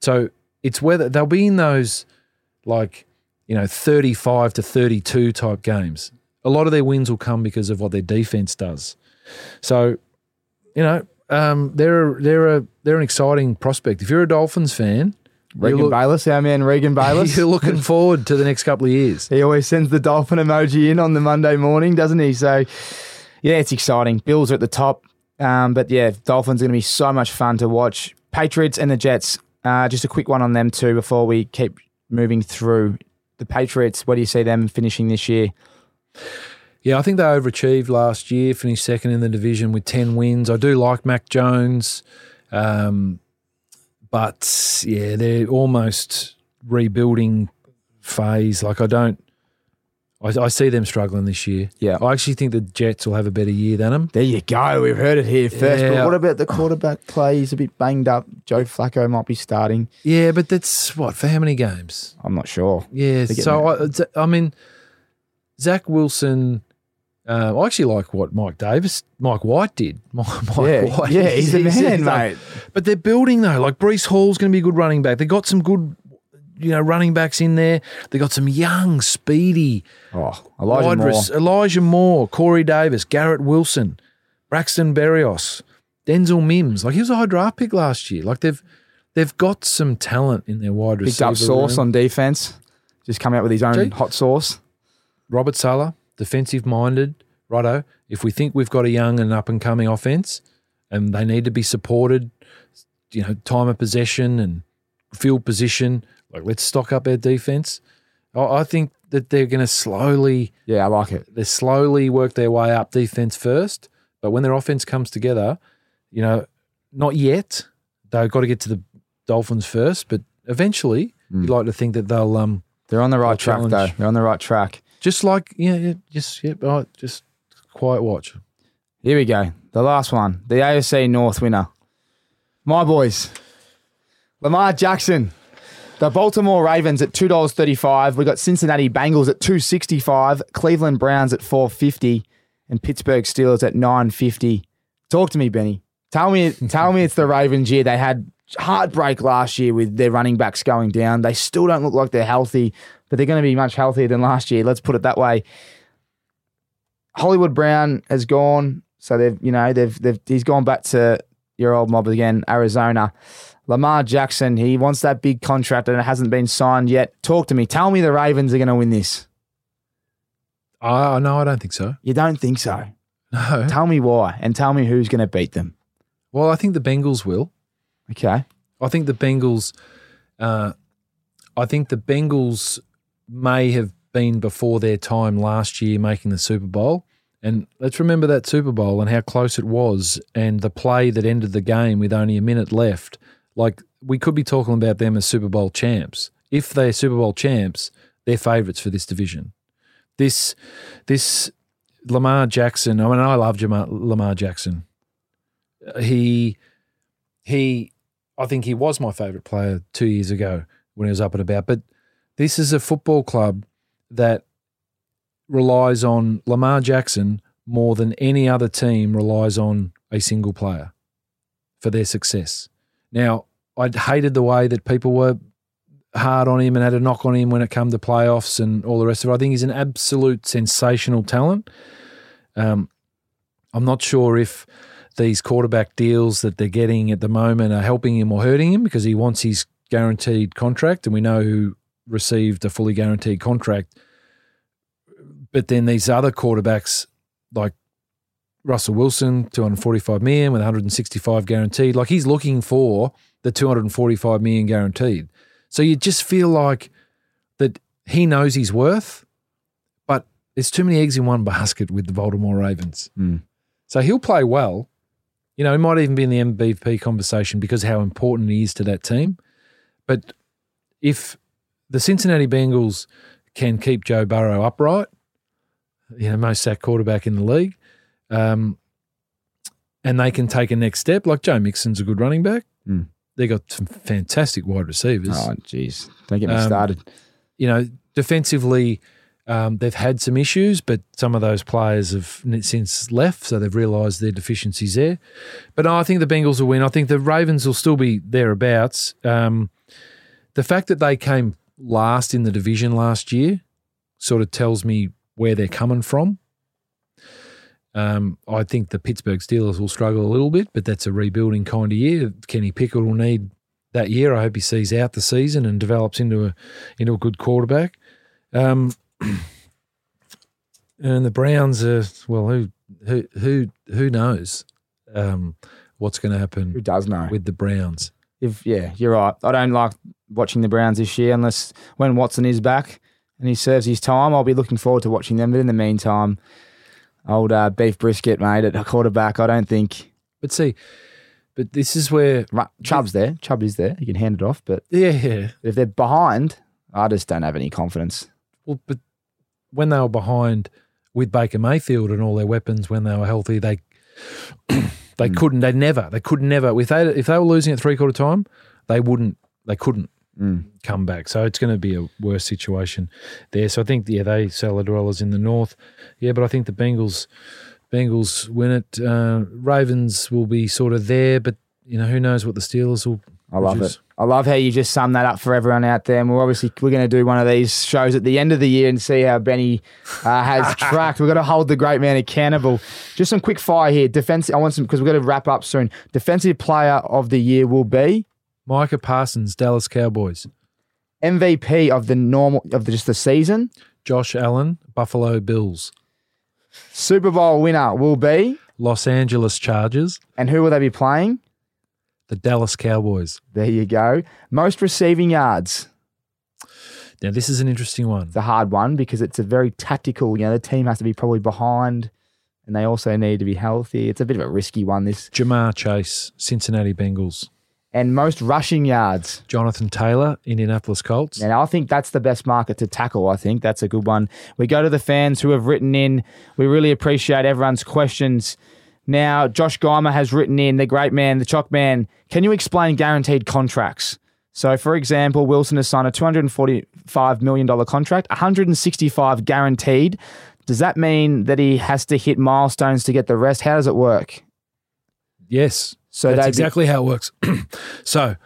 So it's whether they'll be in those like, you know, 35 to 32 type games. A lot of their wins will come because of what their defense does. So, you know, um, they're they're a they're an exciting prospect. If you're a Dolphins fan, Regan look, Bayless, our man Regan Bayless. You're looking forward to the next couple of years. He always sends the dolphin emoji in on the Monday morning, doesn't he? So, yeah, it's exciting. Bills are at the top, um, but yeah, Dolphins are going to be so much fun to watch. Patriots and the Jets. Uh, just a quick one on them too before we keep moving through. The Patriots. Where do you see them finishing this year? Yeah, I think they overachieved last year, finished second in the division with 10 wins. I do like Mac Jones, um, but yeah, they're almost rebuilding phase. Like, I don't. I, I, see them struggling this year. Yeah. I actually think the Jets will have a better year than them. There you go. We've heard it here first. Yeah. But what about the quarterback play? He's a bit banged up. Joe Flacco might be starting. Yeah, but that's what, for how many games? I'm not sure. Yeah. So, I, I mean, Zach Wilson uh, I actually like what Mike Davis, Mike White did. Mike, yeah, White, yeah, he's, he's a man, mate. But they're building though. Like Breece Hall's going to be a good running back. They got some good, you know, running backs in there. They got some young, speedy. Oh, Elijah Moore, res- Elijah Moore, Corey Davis, Garrett Wilson, Braxton Berrios, Denzel Mims. Like he was a high draft pick last year. Like they've they've got some talent in their wide receiver. Picked up sauce room. on defense. Just come out with his own Gee. hot sauce. Robert Saleh defensive minded, righto. If we think we've got a young and up and coming offense and they need to be supported, you know, time of possession and field position, like let's stock up our defense. I think that they're going to slowly, yeah, I like it. They slowly work their way up defense first, but when their offense comes together, you know, not yet. They've got to get to the Dolphins first, but eventually, mm. you'd like to think that they'll um they're on the right track challenge. though. They're on the right track. Just like yeah, yeah just yeah, right, just quiet watch. Here we go. The last one, the AFC North winner. My boys, Lamar Jackson. The Baltimore Ravens at two dollars thirty-five. We got Cincinnati Bengals at two sixty-five. Cleveland Browns at four fifty, and Pittsburgh Steelers at nine fifty. Talk to me, Benny. Tell me, tell me it's the Ravens year. They had heartbreak last year with their running backs going down. They still don't look like they're healthy but they're going to be much healthier than last year. Let's put it that way. Hollywood Brown has gone, so they've you know they've they've he's gone back to your old mob again, Arizona. Lamar Jackson, he wants that big contract and it hasn't been signed yet. Talk to me. Tell me the Ravens are going to win this. Oh, no, I don't think so. You don't think so? No. Tell me why and tell me who's going to beat them. Well, I think the Bengals will. Okay. I think the Bengals. Uh, I think the Bengals may have been before their time last year making the Super Bowl. And let's remember that Super Bowl and how close it was and the play that ended the game with only a minute left. Like, we could be talking about them as Super Bowl champs. If they're Super Bowl champs, they're favourites for this division. This, this Lamar Jackson, I mean, I love Lamar Jackson. Uh, he, he, I think he was my favourite player two years ago when he was up and about. But this is a football club that relies on Lamar Jackson more than any other team relies on a single player for their success. Now, I hated the way that people were hard on him and had a knock on him when it came to playoffs and all the rest of it. I think he's an absolute sensational talent. Um, I'm not sure if these quarterback deals that they're getting at the moment are helping him or hurting him because he wants his guaranteed contract, and we know who received a fully guaranteed contract. But then these other quarterbacks, like Russell Wilson, 245 million with 165 guaranteed, like he's looking for the 245 million guaranteed. So you just feel like that he knows his worth, but there's too many eggs in one basket with the Baltimore Ravens. Mm. So he'll play well. You know, he might even be in the MVP conversation because how important he is to that team. But if the Cincinnati Bengals can keep Joe Burrow upright, you know, most sack quarterback in the league, um, and they can take a next step, like Joe Mixon's a good running back. Mm. They got some fantastic wide receivers. Oh, jeez. Don't get me Um, started. You know, defensively, um, they've had some issues, but some of those players have since left, so they've realised their deficiencies there. But no, I think the Bengals will win. I think the Ravens will still be thereabouts. Um, the fact that they came last in the division last year sort of tells me where they're coming from. Um, I think the Pittsburgh Steelers will struggle a little bit, but that's a rebuilding kind of year. Kenny Pickett will need that year. I hope he sees out the season and develops into a into a good quarterback. Um, and the Browns are well, who who who who knows um, what's going to happen? Who does know? with the Browns? if yeah, you're right. I don't like watching the Browns this year unless when Watson is back and he serves his time. I'll be looking forward to watching them. But in the meantime, old uh, beef brisket, mate, at quarterback. I don't think But see, but this is where Chubb's there. Chubb is there. He can hand it off. But yeah, yeah. if they're behind, I just don't have any confidence. Well, but when they were behind with Baker Mayfield and all their weapons when they were healthy, they they Mm. couldn't. They never. They could never. If they if they were losing at three quarter time, they wouldn't. They couldn't Mm. come back. So it's going to be a worse situation there. So I think yeah, they sell the dwellers in the north. Yeah, but I think the Bengals Bengals win it. Uh, Ravens will be sort of there, but you know who knows what the Steelers will. I love produce. it. I love how you just sum that up for everyone out there. And we're obviously we're going to do one of these shows at the end of the year and see how Benny uh, has tracked. We've got to hold the great man accountable. Just some quick fire here. Defensive. I want some because we're going to wrap up soon. Defensive player of the year will be Micah Parsons, Dallas Cowboys. MVP of the normal of the, just the season. Josh Allen, Buffalo Bills. Super Bowl winner will be, Los Angeles Chargers, and who will they be playing? the Dallas Cowboys. There you go. Most receiving yards. Now, this is an interesting one. It's a hard one because it's a very tactical. You know, the team has to be probably behind, and they also need to be healthy. It's a bit of a risky one. This Ja'Marr Chase, Cincinnati Bengals. And most rushing yards. Jonathan Taylor, Indianapolis Colts. And I think that's the best market to tackle. I think that's a good one. We go to the fans who have written in. We really appreciate everyone's questions. Now, Josh Geimer has written in, the great man, the chalk man. Can you explain guaranteed contracts? So, for example, Wilson has signed a $245 million contract, 165 guaranteed. Does that mean that he has to hit milestones to get the rest? How does it work? Yes. So That's they'd be- exactly how it works. so,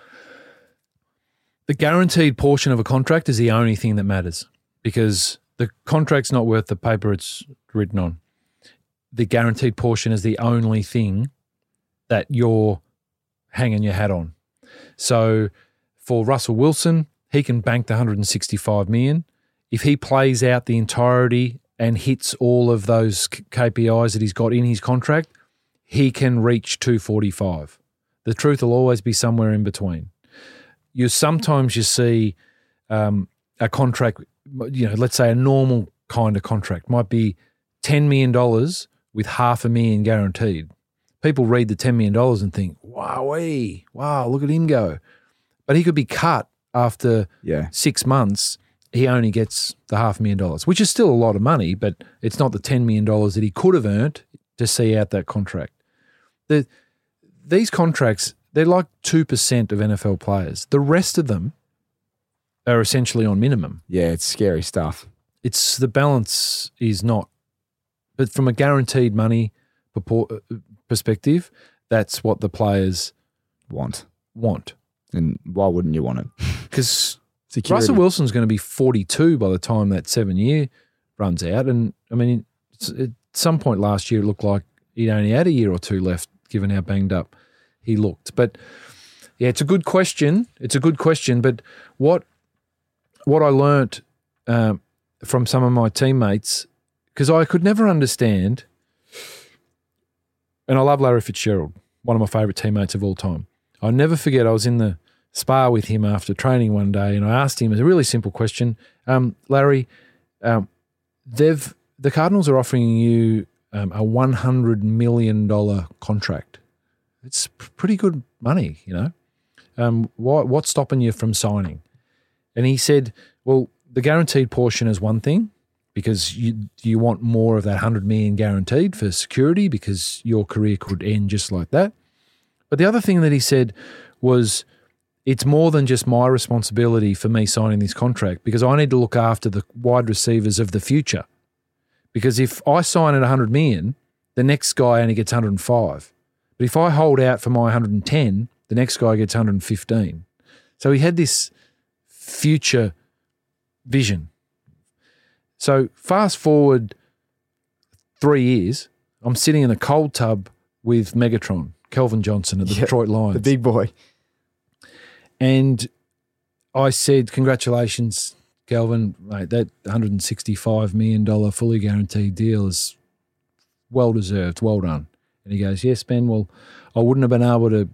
the guaranteed portion of a contract is the only thing that matters because the contract's not worth the paper it's written on. The guaranteed portion is the only thing that you're hanging your hat on. So, for Russell Wilson, he can bank the 165 million. If he plays out the entirety and hits all of those KPIs that he's got in his contract, he can reach 245. The truth will always be somewhere in between. You sometimes you see um, a contract, you know, let's say a normal kind of contract might be $10 million with half a million guaranteed. People read the $10 million and think, wow, wow, look at him go. But he could be cut after Yeah. six months. He only gets the half a million dollars, which is still a lot of money, but it's not the $10 million that he could have earned to see out that contract. The, these contracts, they're like two percent of NFL players. The rest of them are essentially on minimum. Yeah, it's scary stuff. It's the balance is not, but from a guaranteed money purport, uh, perspective, that's what the players Want. want. And why wouldn't you want it? Because. Russell Wilson's going to be 42 by the time that seven year runs out. And I mean, at some point last year, it looked like he'd only had a year or two left, given how banged up he looked. But yeah, it's a good question. It's a good question. But what what I learnt um, from some of my teammates, because I could never understand, and I love Larry Fitzgerald, one of my favourite teammates of all time. I'll never forget, I was in the spar with him after training one day, and I asked him a really simple question, um, Larry. Um, they've the Cardinals are offering you um, a one hundred million dollar contract. It's pretty good money, you know. Um, what, what's stopping you from signing? And he said, "Well, the guaranteed portion is one thing." Because you you want more of that hundred million guaranteed for security, because your career could end just like that. But the other thing that he said was, it's more than just my responsibility for me signing this contract because I need to look after the wide receivers of the future. Because if I sign at 100 million, the next guy only gets 105. But if I hold out for my 110, the next guy gets 115. So he had this future vision. So fast forward three years, I'm sitting in a cold tub with Megatron, Calvin Johnson at the Yeah, Detroit Lions. the big boy. And I said, Congratulations, Calvin. Mate, that $165 million fully guaranteed deal is well deserved. Well done. And he goes, Yes, Ben, well, I wouldn't have been able to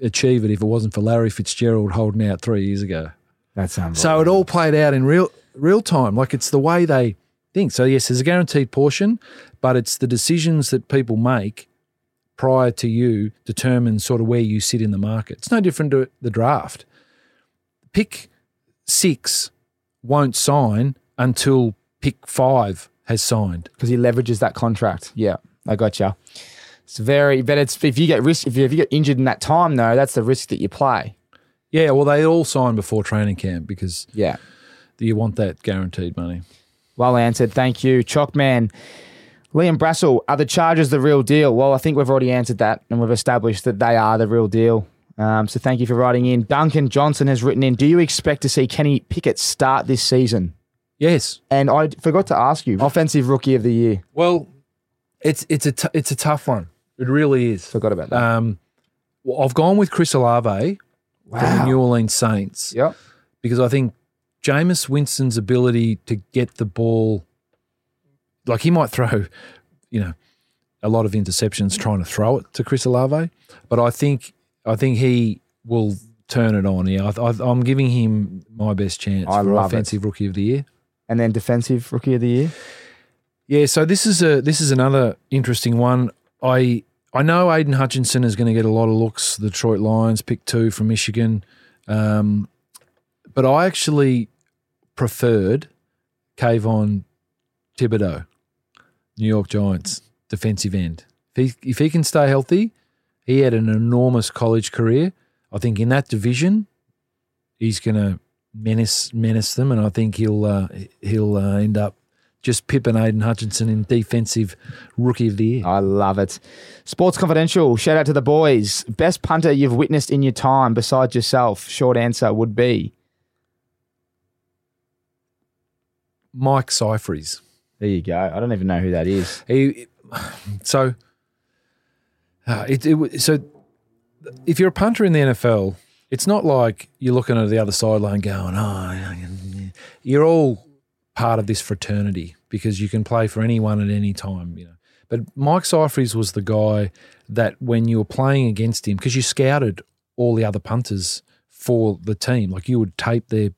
achieve it if it wasn't for Larry Fitzgerald holding out three years ago. That's unbelievable. So it all played out in real real time. Like it's the way they think. So yes, there's a guaranteed portion, but it's the decisions that people make prior to you determine sort of where you sit in the market. It's no different to the draft. Pick six won't sign until pick five has signed. because he leverages that contract. Yeah, I got you. It's very, but it's if you get risk if you, if you get injured in that time though, that's the risk that you play. Yeah, well, they all sign before training camp because Yeah. you want that guaranteed money. Well answered. Thank you, Chalkman. Liam Brassel, are the Chargers the real deal? Well, I think we've already answered that and we've established that they are the real deal. Um, so thank you for writing in. Duncan Johnson has written in Do you expect to see Kenny Pickett start this season? Yes. And I forgot to ask you, Offensive Rookie of the Year. Well, it's it's a t- it's a tough one. It really is. Forgot about that. Um, well, I've gone with Chris Olave from the New Orleans Saints yep. because I think Jameis Winston's ability to get the ball, like he might throw, you know, a lot of interceptions trying to throw it to Chris Olave, but I think I think he will turn it on. Yeah, I, I, I'm giving him my best chance I for love it. offensive rookie of the year. And then Defensive Rookie of the Year. Yeah, so this is a this is another interesting one. I I know Aidan Hutchinson is going to get a lot of looks. The Detroit Lions pick two from Michigan, um, but I actually preferred Kayvon Thibodeaux, New York Giants defensive end. If he if he can stay healthy, he had an enormous college career. I think in that division, he's going to menace menace them, and I think he'll uh, he'll uh, end up just pipping Aidan Hutchinson in defensive rookie of the year. I love it. Sports Confidential, shout out to the boys. Best punter you've witnessed in your time besides yourself? Short answer would be. Mike Scifres. There you go. I don't even know who that is. He so uh, it, it so if you're a punter in the NFL, it's not like you're looking at the other sideline going, "Oh, yeah, yeah." you're all part of this fraternity because you can play for anyone at any time." You know, but Mike Scifres was the guy that when you were playing against him, because you scouted all the other punters for the team, like you would tape their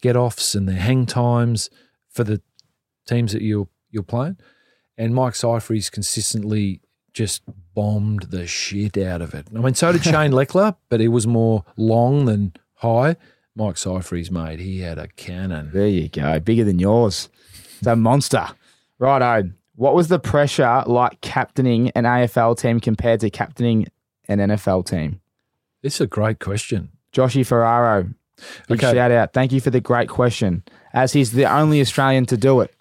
get offs and their hang times for the teams that you're you're playing. And Mike Scifres consistently just bombed the shit out of it. I mean, so did Shane Lechler, but he was more long than high. Mike Scifres, mate, he had a cannon. There you go. Bigger than yours. It's a monster. Righto. What was the pressure like captaining an AFL team compared to captaining an NFL team? This is a great question. Joshy Ferraro. Big Okay. shout out. Thank you for the great question. As he's the only Australian to do it.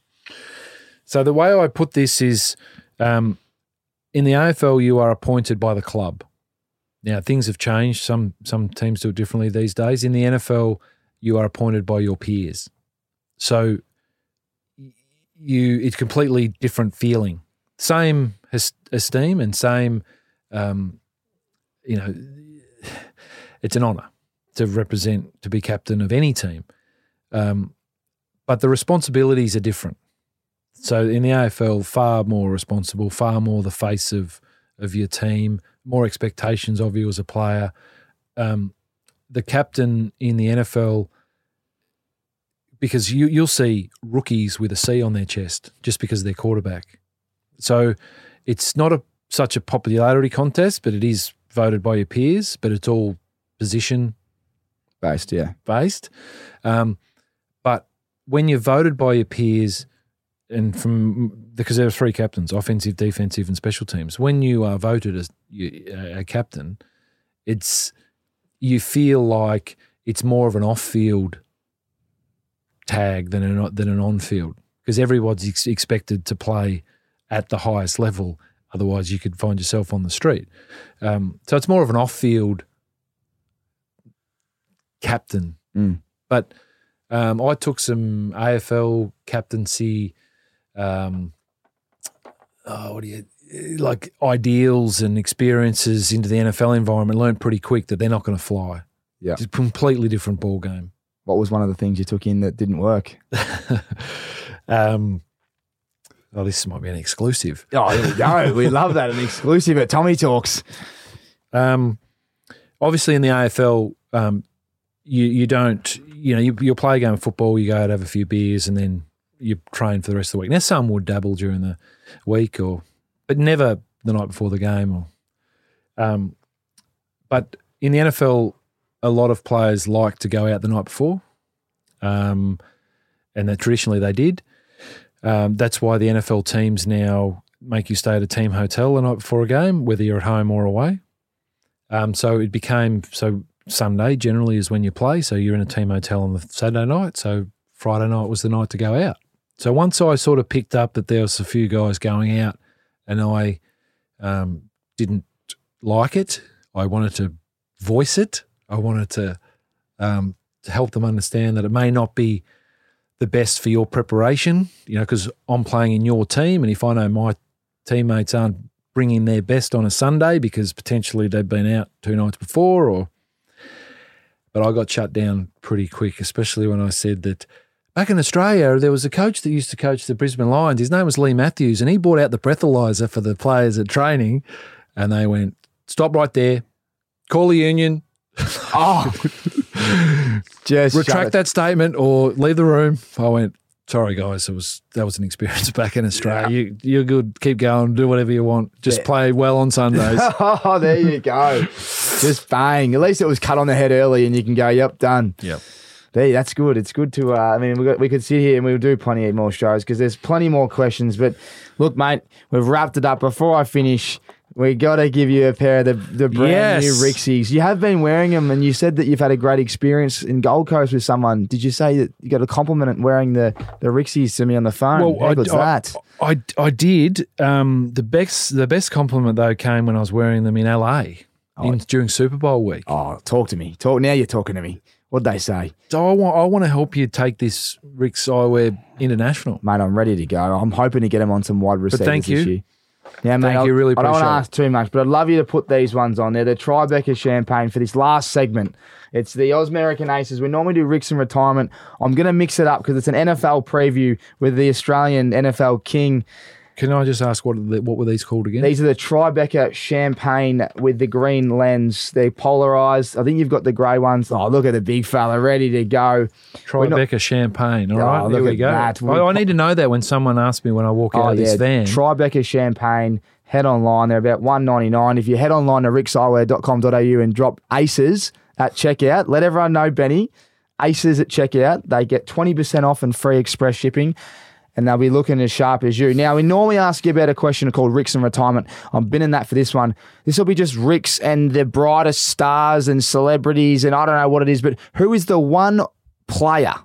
So the way I put this is, um, in the AFL, you are appointed by the club. Now things have changed. Some some teams do it differently these days. In the NFL, you are appointed by your peers. So you it's completely different feeling. Same esteem and same, um, you know, it's an honour to represent to be captain of any team, um, but the responsibilities are different. So in the AFL, far more responsible, far more the face of of your team, more expectations of you as a player. Um, the captain in the NFL, because you you'll see rookies with a C on their chest just because they're quarterback. So it's not a such a popularity contest, but it is voted by your peers. But it's all position Based, yeah. based. Um, but when you're voted by your peers, and from because there are three captains, offensive, defensive, and special teams. When you are voted as a captain, it's you feel like it's more of an off-field tag than an than an on-field because everyone's ex- expected to play at the highest level. Otherwise, you could find yourself on the street. Um, so it's more of an off-field captain. Mm. But um, I took some AFL captaincy, um, oh, what do you like ideals and experiences into the NFL environment. Learned pretty quick that they're not going to fly. Yeah. it's a completely different ball game. What was one of the things you took in that didn't work? um, oh, this might be an exclusive. Oh, there we go. we love that. An exclusive at Tommy Talks. Um, obviously, in the AFL, um, you you don't you know you, you'll play a game of football, you go out have a few beers, and then you train for the rest of the week. Now, some would dabble during the week, or but never the night before the game. Or, um, but in the NFL, a lot of players like to go out the night before, um, and that traditionally they did. Um, that's why the NFL teams now make you stay at a team hotel the night before a game, whether you're at home or away. Um, so it became so Sunday generally is when you play. So you're in a team hotel on the Saturday night. So Friday night was the night to go out. So once I sort of picked up that there was a few guys going out, and I um, didn't like it, I wanted to voice it. I wanted to um, to help them understand that it may not be the best for your preparation. You know, because I'm playing in your team, and if I know my teammates aren't bringing their best on a Sunday because potentially they've been out two nights before or but I got shut down pretty quick, especially when I said that back in Australia there was a coach that used to coach the Brisbane Lions. His name was Leigh Matthews and he brought out the breathalyzer for the players at training and they went, Stop right there, call the union, Oh, just retract that statement or leave the room. I went, Sorry guys, it was that was an experience back in Australia. You you're good, keep going, do whatever you want. Just Yeah. play well on Sundays. oh, there you go. Just bang. At least it was cut on the head early, and you can go, "Yep, done." yep. There, that's good. It's good to. Uh, I mean, we, got, we could sit here and we'll do plenty more shows because there's plenty more questions. But look, mate, we've wrapped it up. Before I finish, we got to give you a pair of the the brand Yes. new Rixies. You have been wearing them, and you said that you've had a great experience in Gold Coast with someone. Did you say that you got a compliment wearing the the Rixies to me on the phone? Well, How good's that? I, I did. Um, the best the best compliment though came when I was wearing them in LA in, during Super Bowl week. oh, talk to me. Talk now. You're talking to me. What'd they say, So I want I want to help you take this Rick's Eyewear international. mate? I'm ready to go. I'm hoping to get him on some wide receivers thank this you. year. Yeah, mate. Thank you, really I don't want to ask too much, but I'd love you to put these ones on there. The Tribeca Champagne for this last segment. It's the Oz American Aces. We normally do Ricks in retirement. I'm going to mix it up because it's an NFL preview with the Australian NFL King. Can I just ask what the, what were these called again? These are the Tribeca Champagne with the green lens. They're polarized. I think you've got the grey ones. Oh, look at the big fella ready to go. we're not- Tribeca Champagne. All Oh, right, look there we go. that. I, I need to know that when someone asks me when I walk out of oh, this van. Tribeca Champagne. Head online. They're about one ninety nine. If you head online to rickseyewear.com.au and drop aces at checkout, let everyone know, Benny, aces at checkout. They get 20% off and free express shipping. And they'll be looking as sharp as you. Now, we normally ask you about a question called Ricks and retirement. I'm binning that for this one. This will be just Ricks and the brightest stars and celebrities, and I don't know what it is, but who is the one player,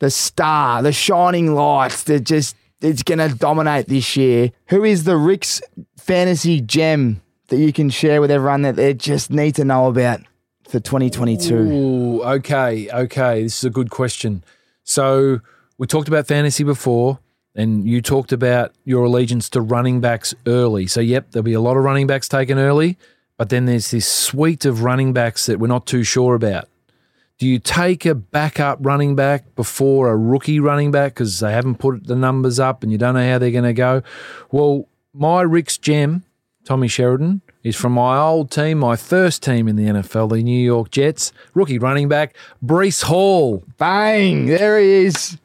the star, the shining light that just it's going to dominate this year? Who is the Ricks fantasy gem that you can share with everyone that they just need to know about for 2022? Ooh, okay, okay. This is a good question. So we talked about fantasy before, and you talked about your allegiance to running backs early. So, yep, there'll be a lot of running backs taken early, but then there's this suite of running backs that we're not too sure about. Do you take a backup running back before a rookie running back because they haven't put the numbers up and you don't know how they're going to go? Well, my Rick's gem, Tommy Sheridan, is from my old team, my first team in the NFL, the New York Jets. Rookie running back, Breece Hall. Bang! There he is.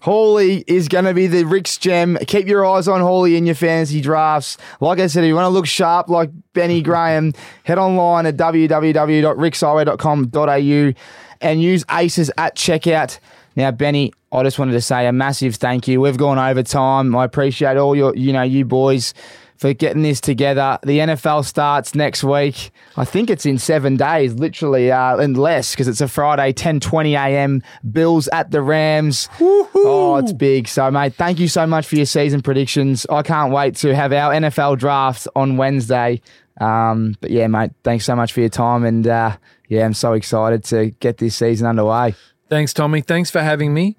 Hawley is going to be the Rick's gem. Keep your eyes on Hawley in your fantasy drafts. Like I said, if you want to look sharp like Benny Graham, head online at www.rickseyewear.com.au and use ACES at checkout. Now, Benny, I just wanted to say a massive thank you. We've gone over time. I appreciate all your, you know, you boys for getting this together. The NFL starts next week. I think it's in seven days, literally, uh, and less because it's a Friday, 10:20 a.m. Bills at the Rams. Woo-hoo. Oh, it's big. So, mate, thank you so much for your season predictions. I can't wait to have our NFL draft on Wednesday. Um, but yeah, mate, thanks so much for your time, and uh, yeah, I'm so excited to get this season underway. Thanks, Tommy. Thanks for having me.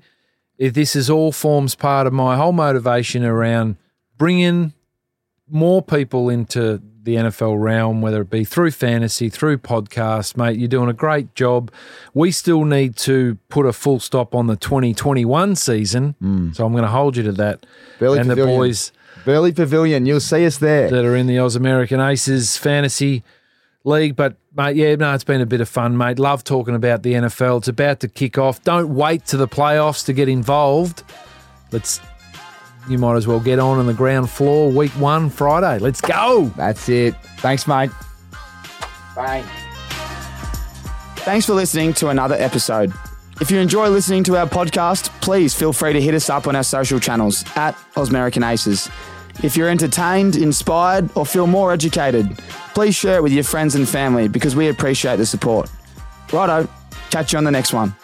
If this is all forms part of my whole motivation around bringing more people into the NFL realm, whether it be through fantasy, through podcasts, mate. You're doing a great job. We still need to put a full stop on the 2021 season. Mm. So I'm going to hold you to that. Burleigh and Pavilion. the boys. Burleigh Pavilion, you'll see us there. That are in the Oz American Aces fantasy league. But, mate, yeah, no, it's been a bit of fun, mate. Love talking about the NFL. It's about to kick off. Don't wait to the playoffs to get involved. Let's you might as well get on on the ground floor week one Friday. Let's go. That's it. Thanks, mate. Bye. Thanks for listening to another episode. If you enjoy listening to our podcast, please feel free to hit us up on our social channels at Oz American Aces. If you're entertained, inspired, or feel more educated, please share it with your friends and family because we appreciate the support. Righto, catch you on the next one.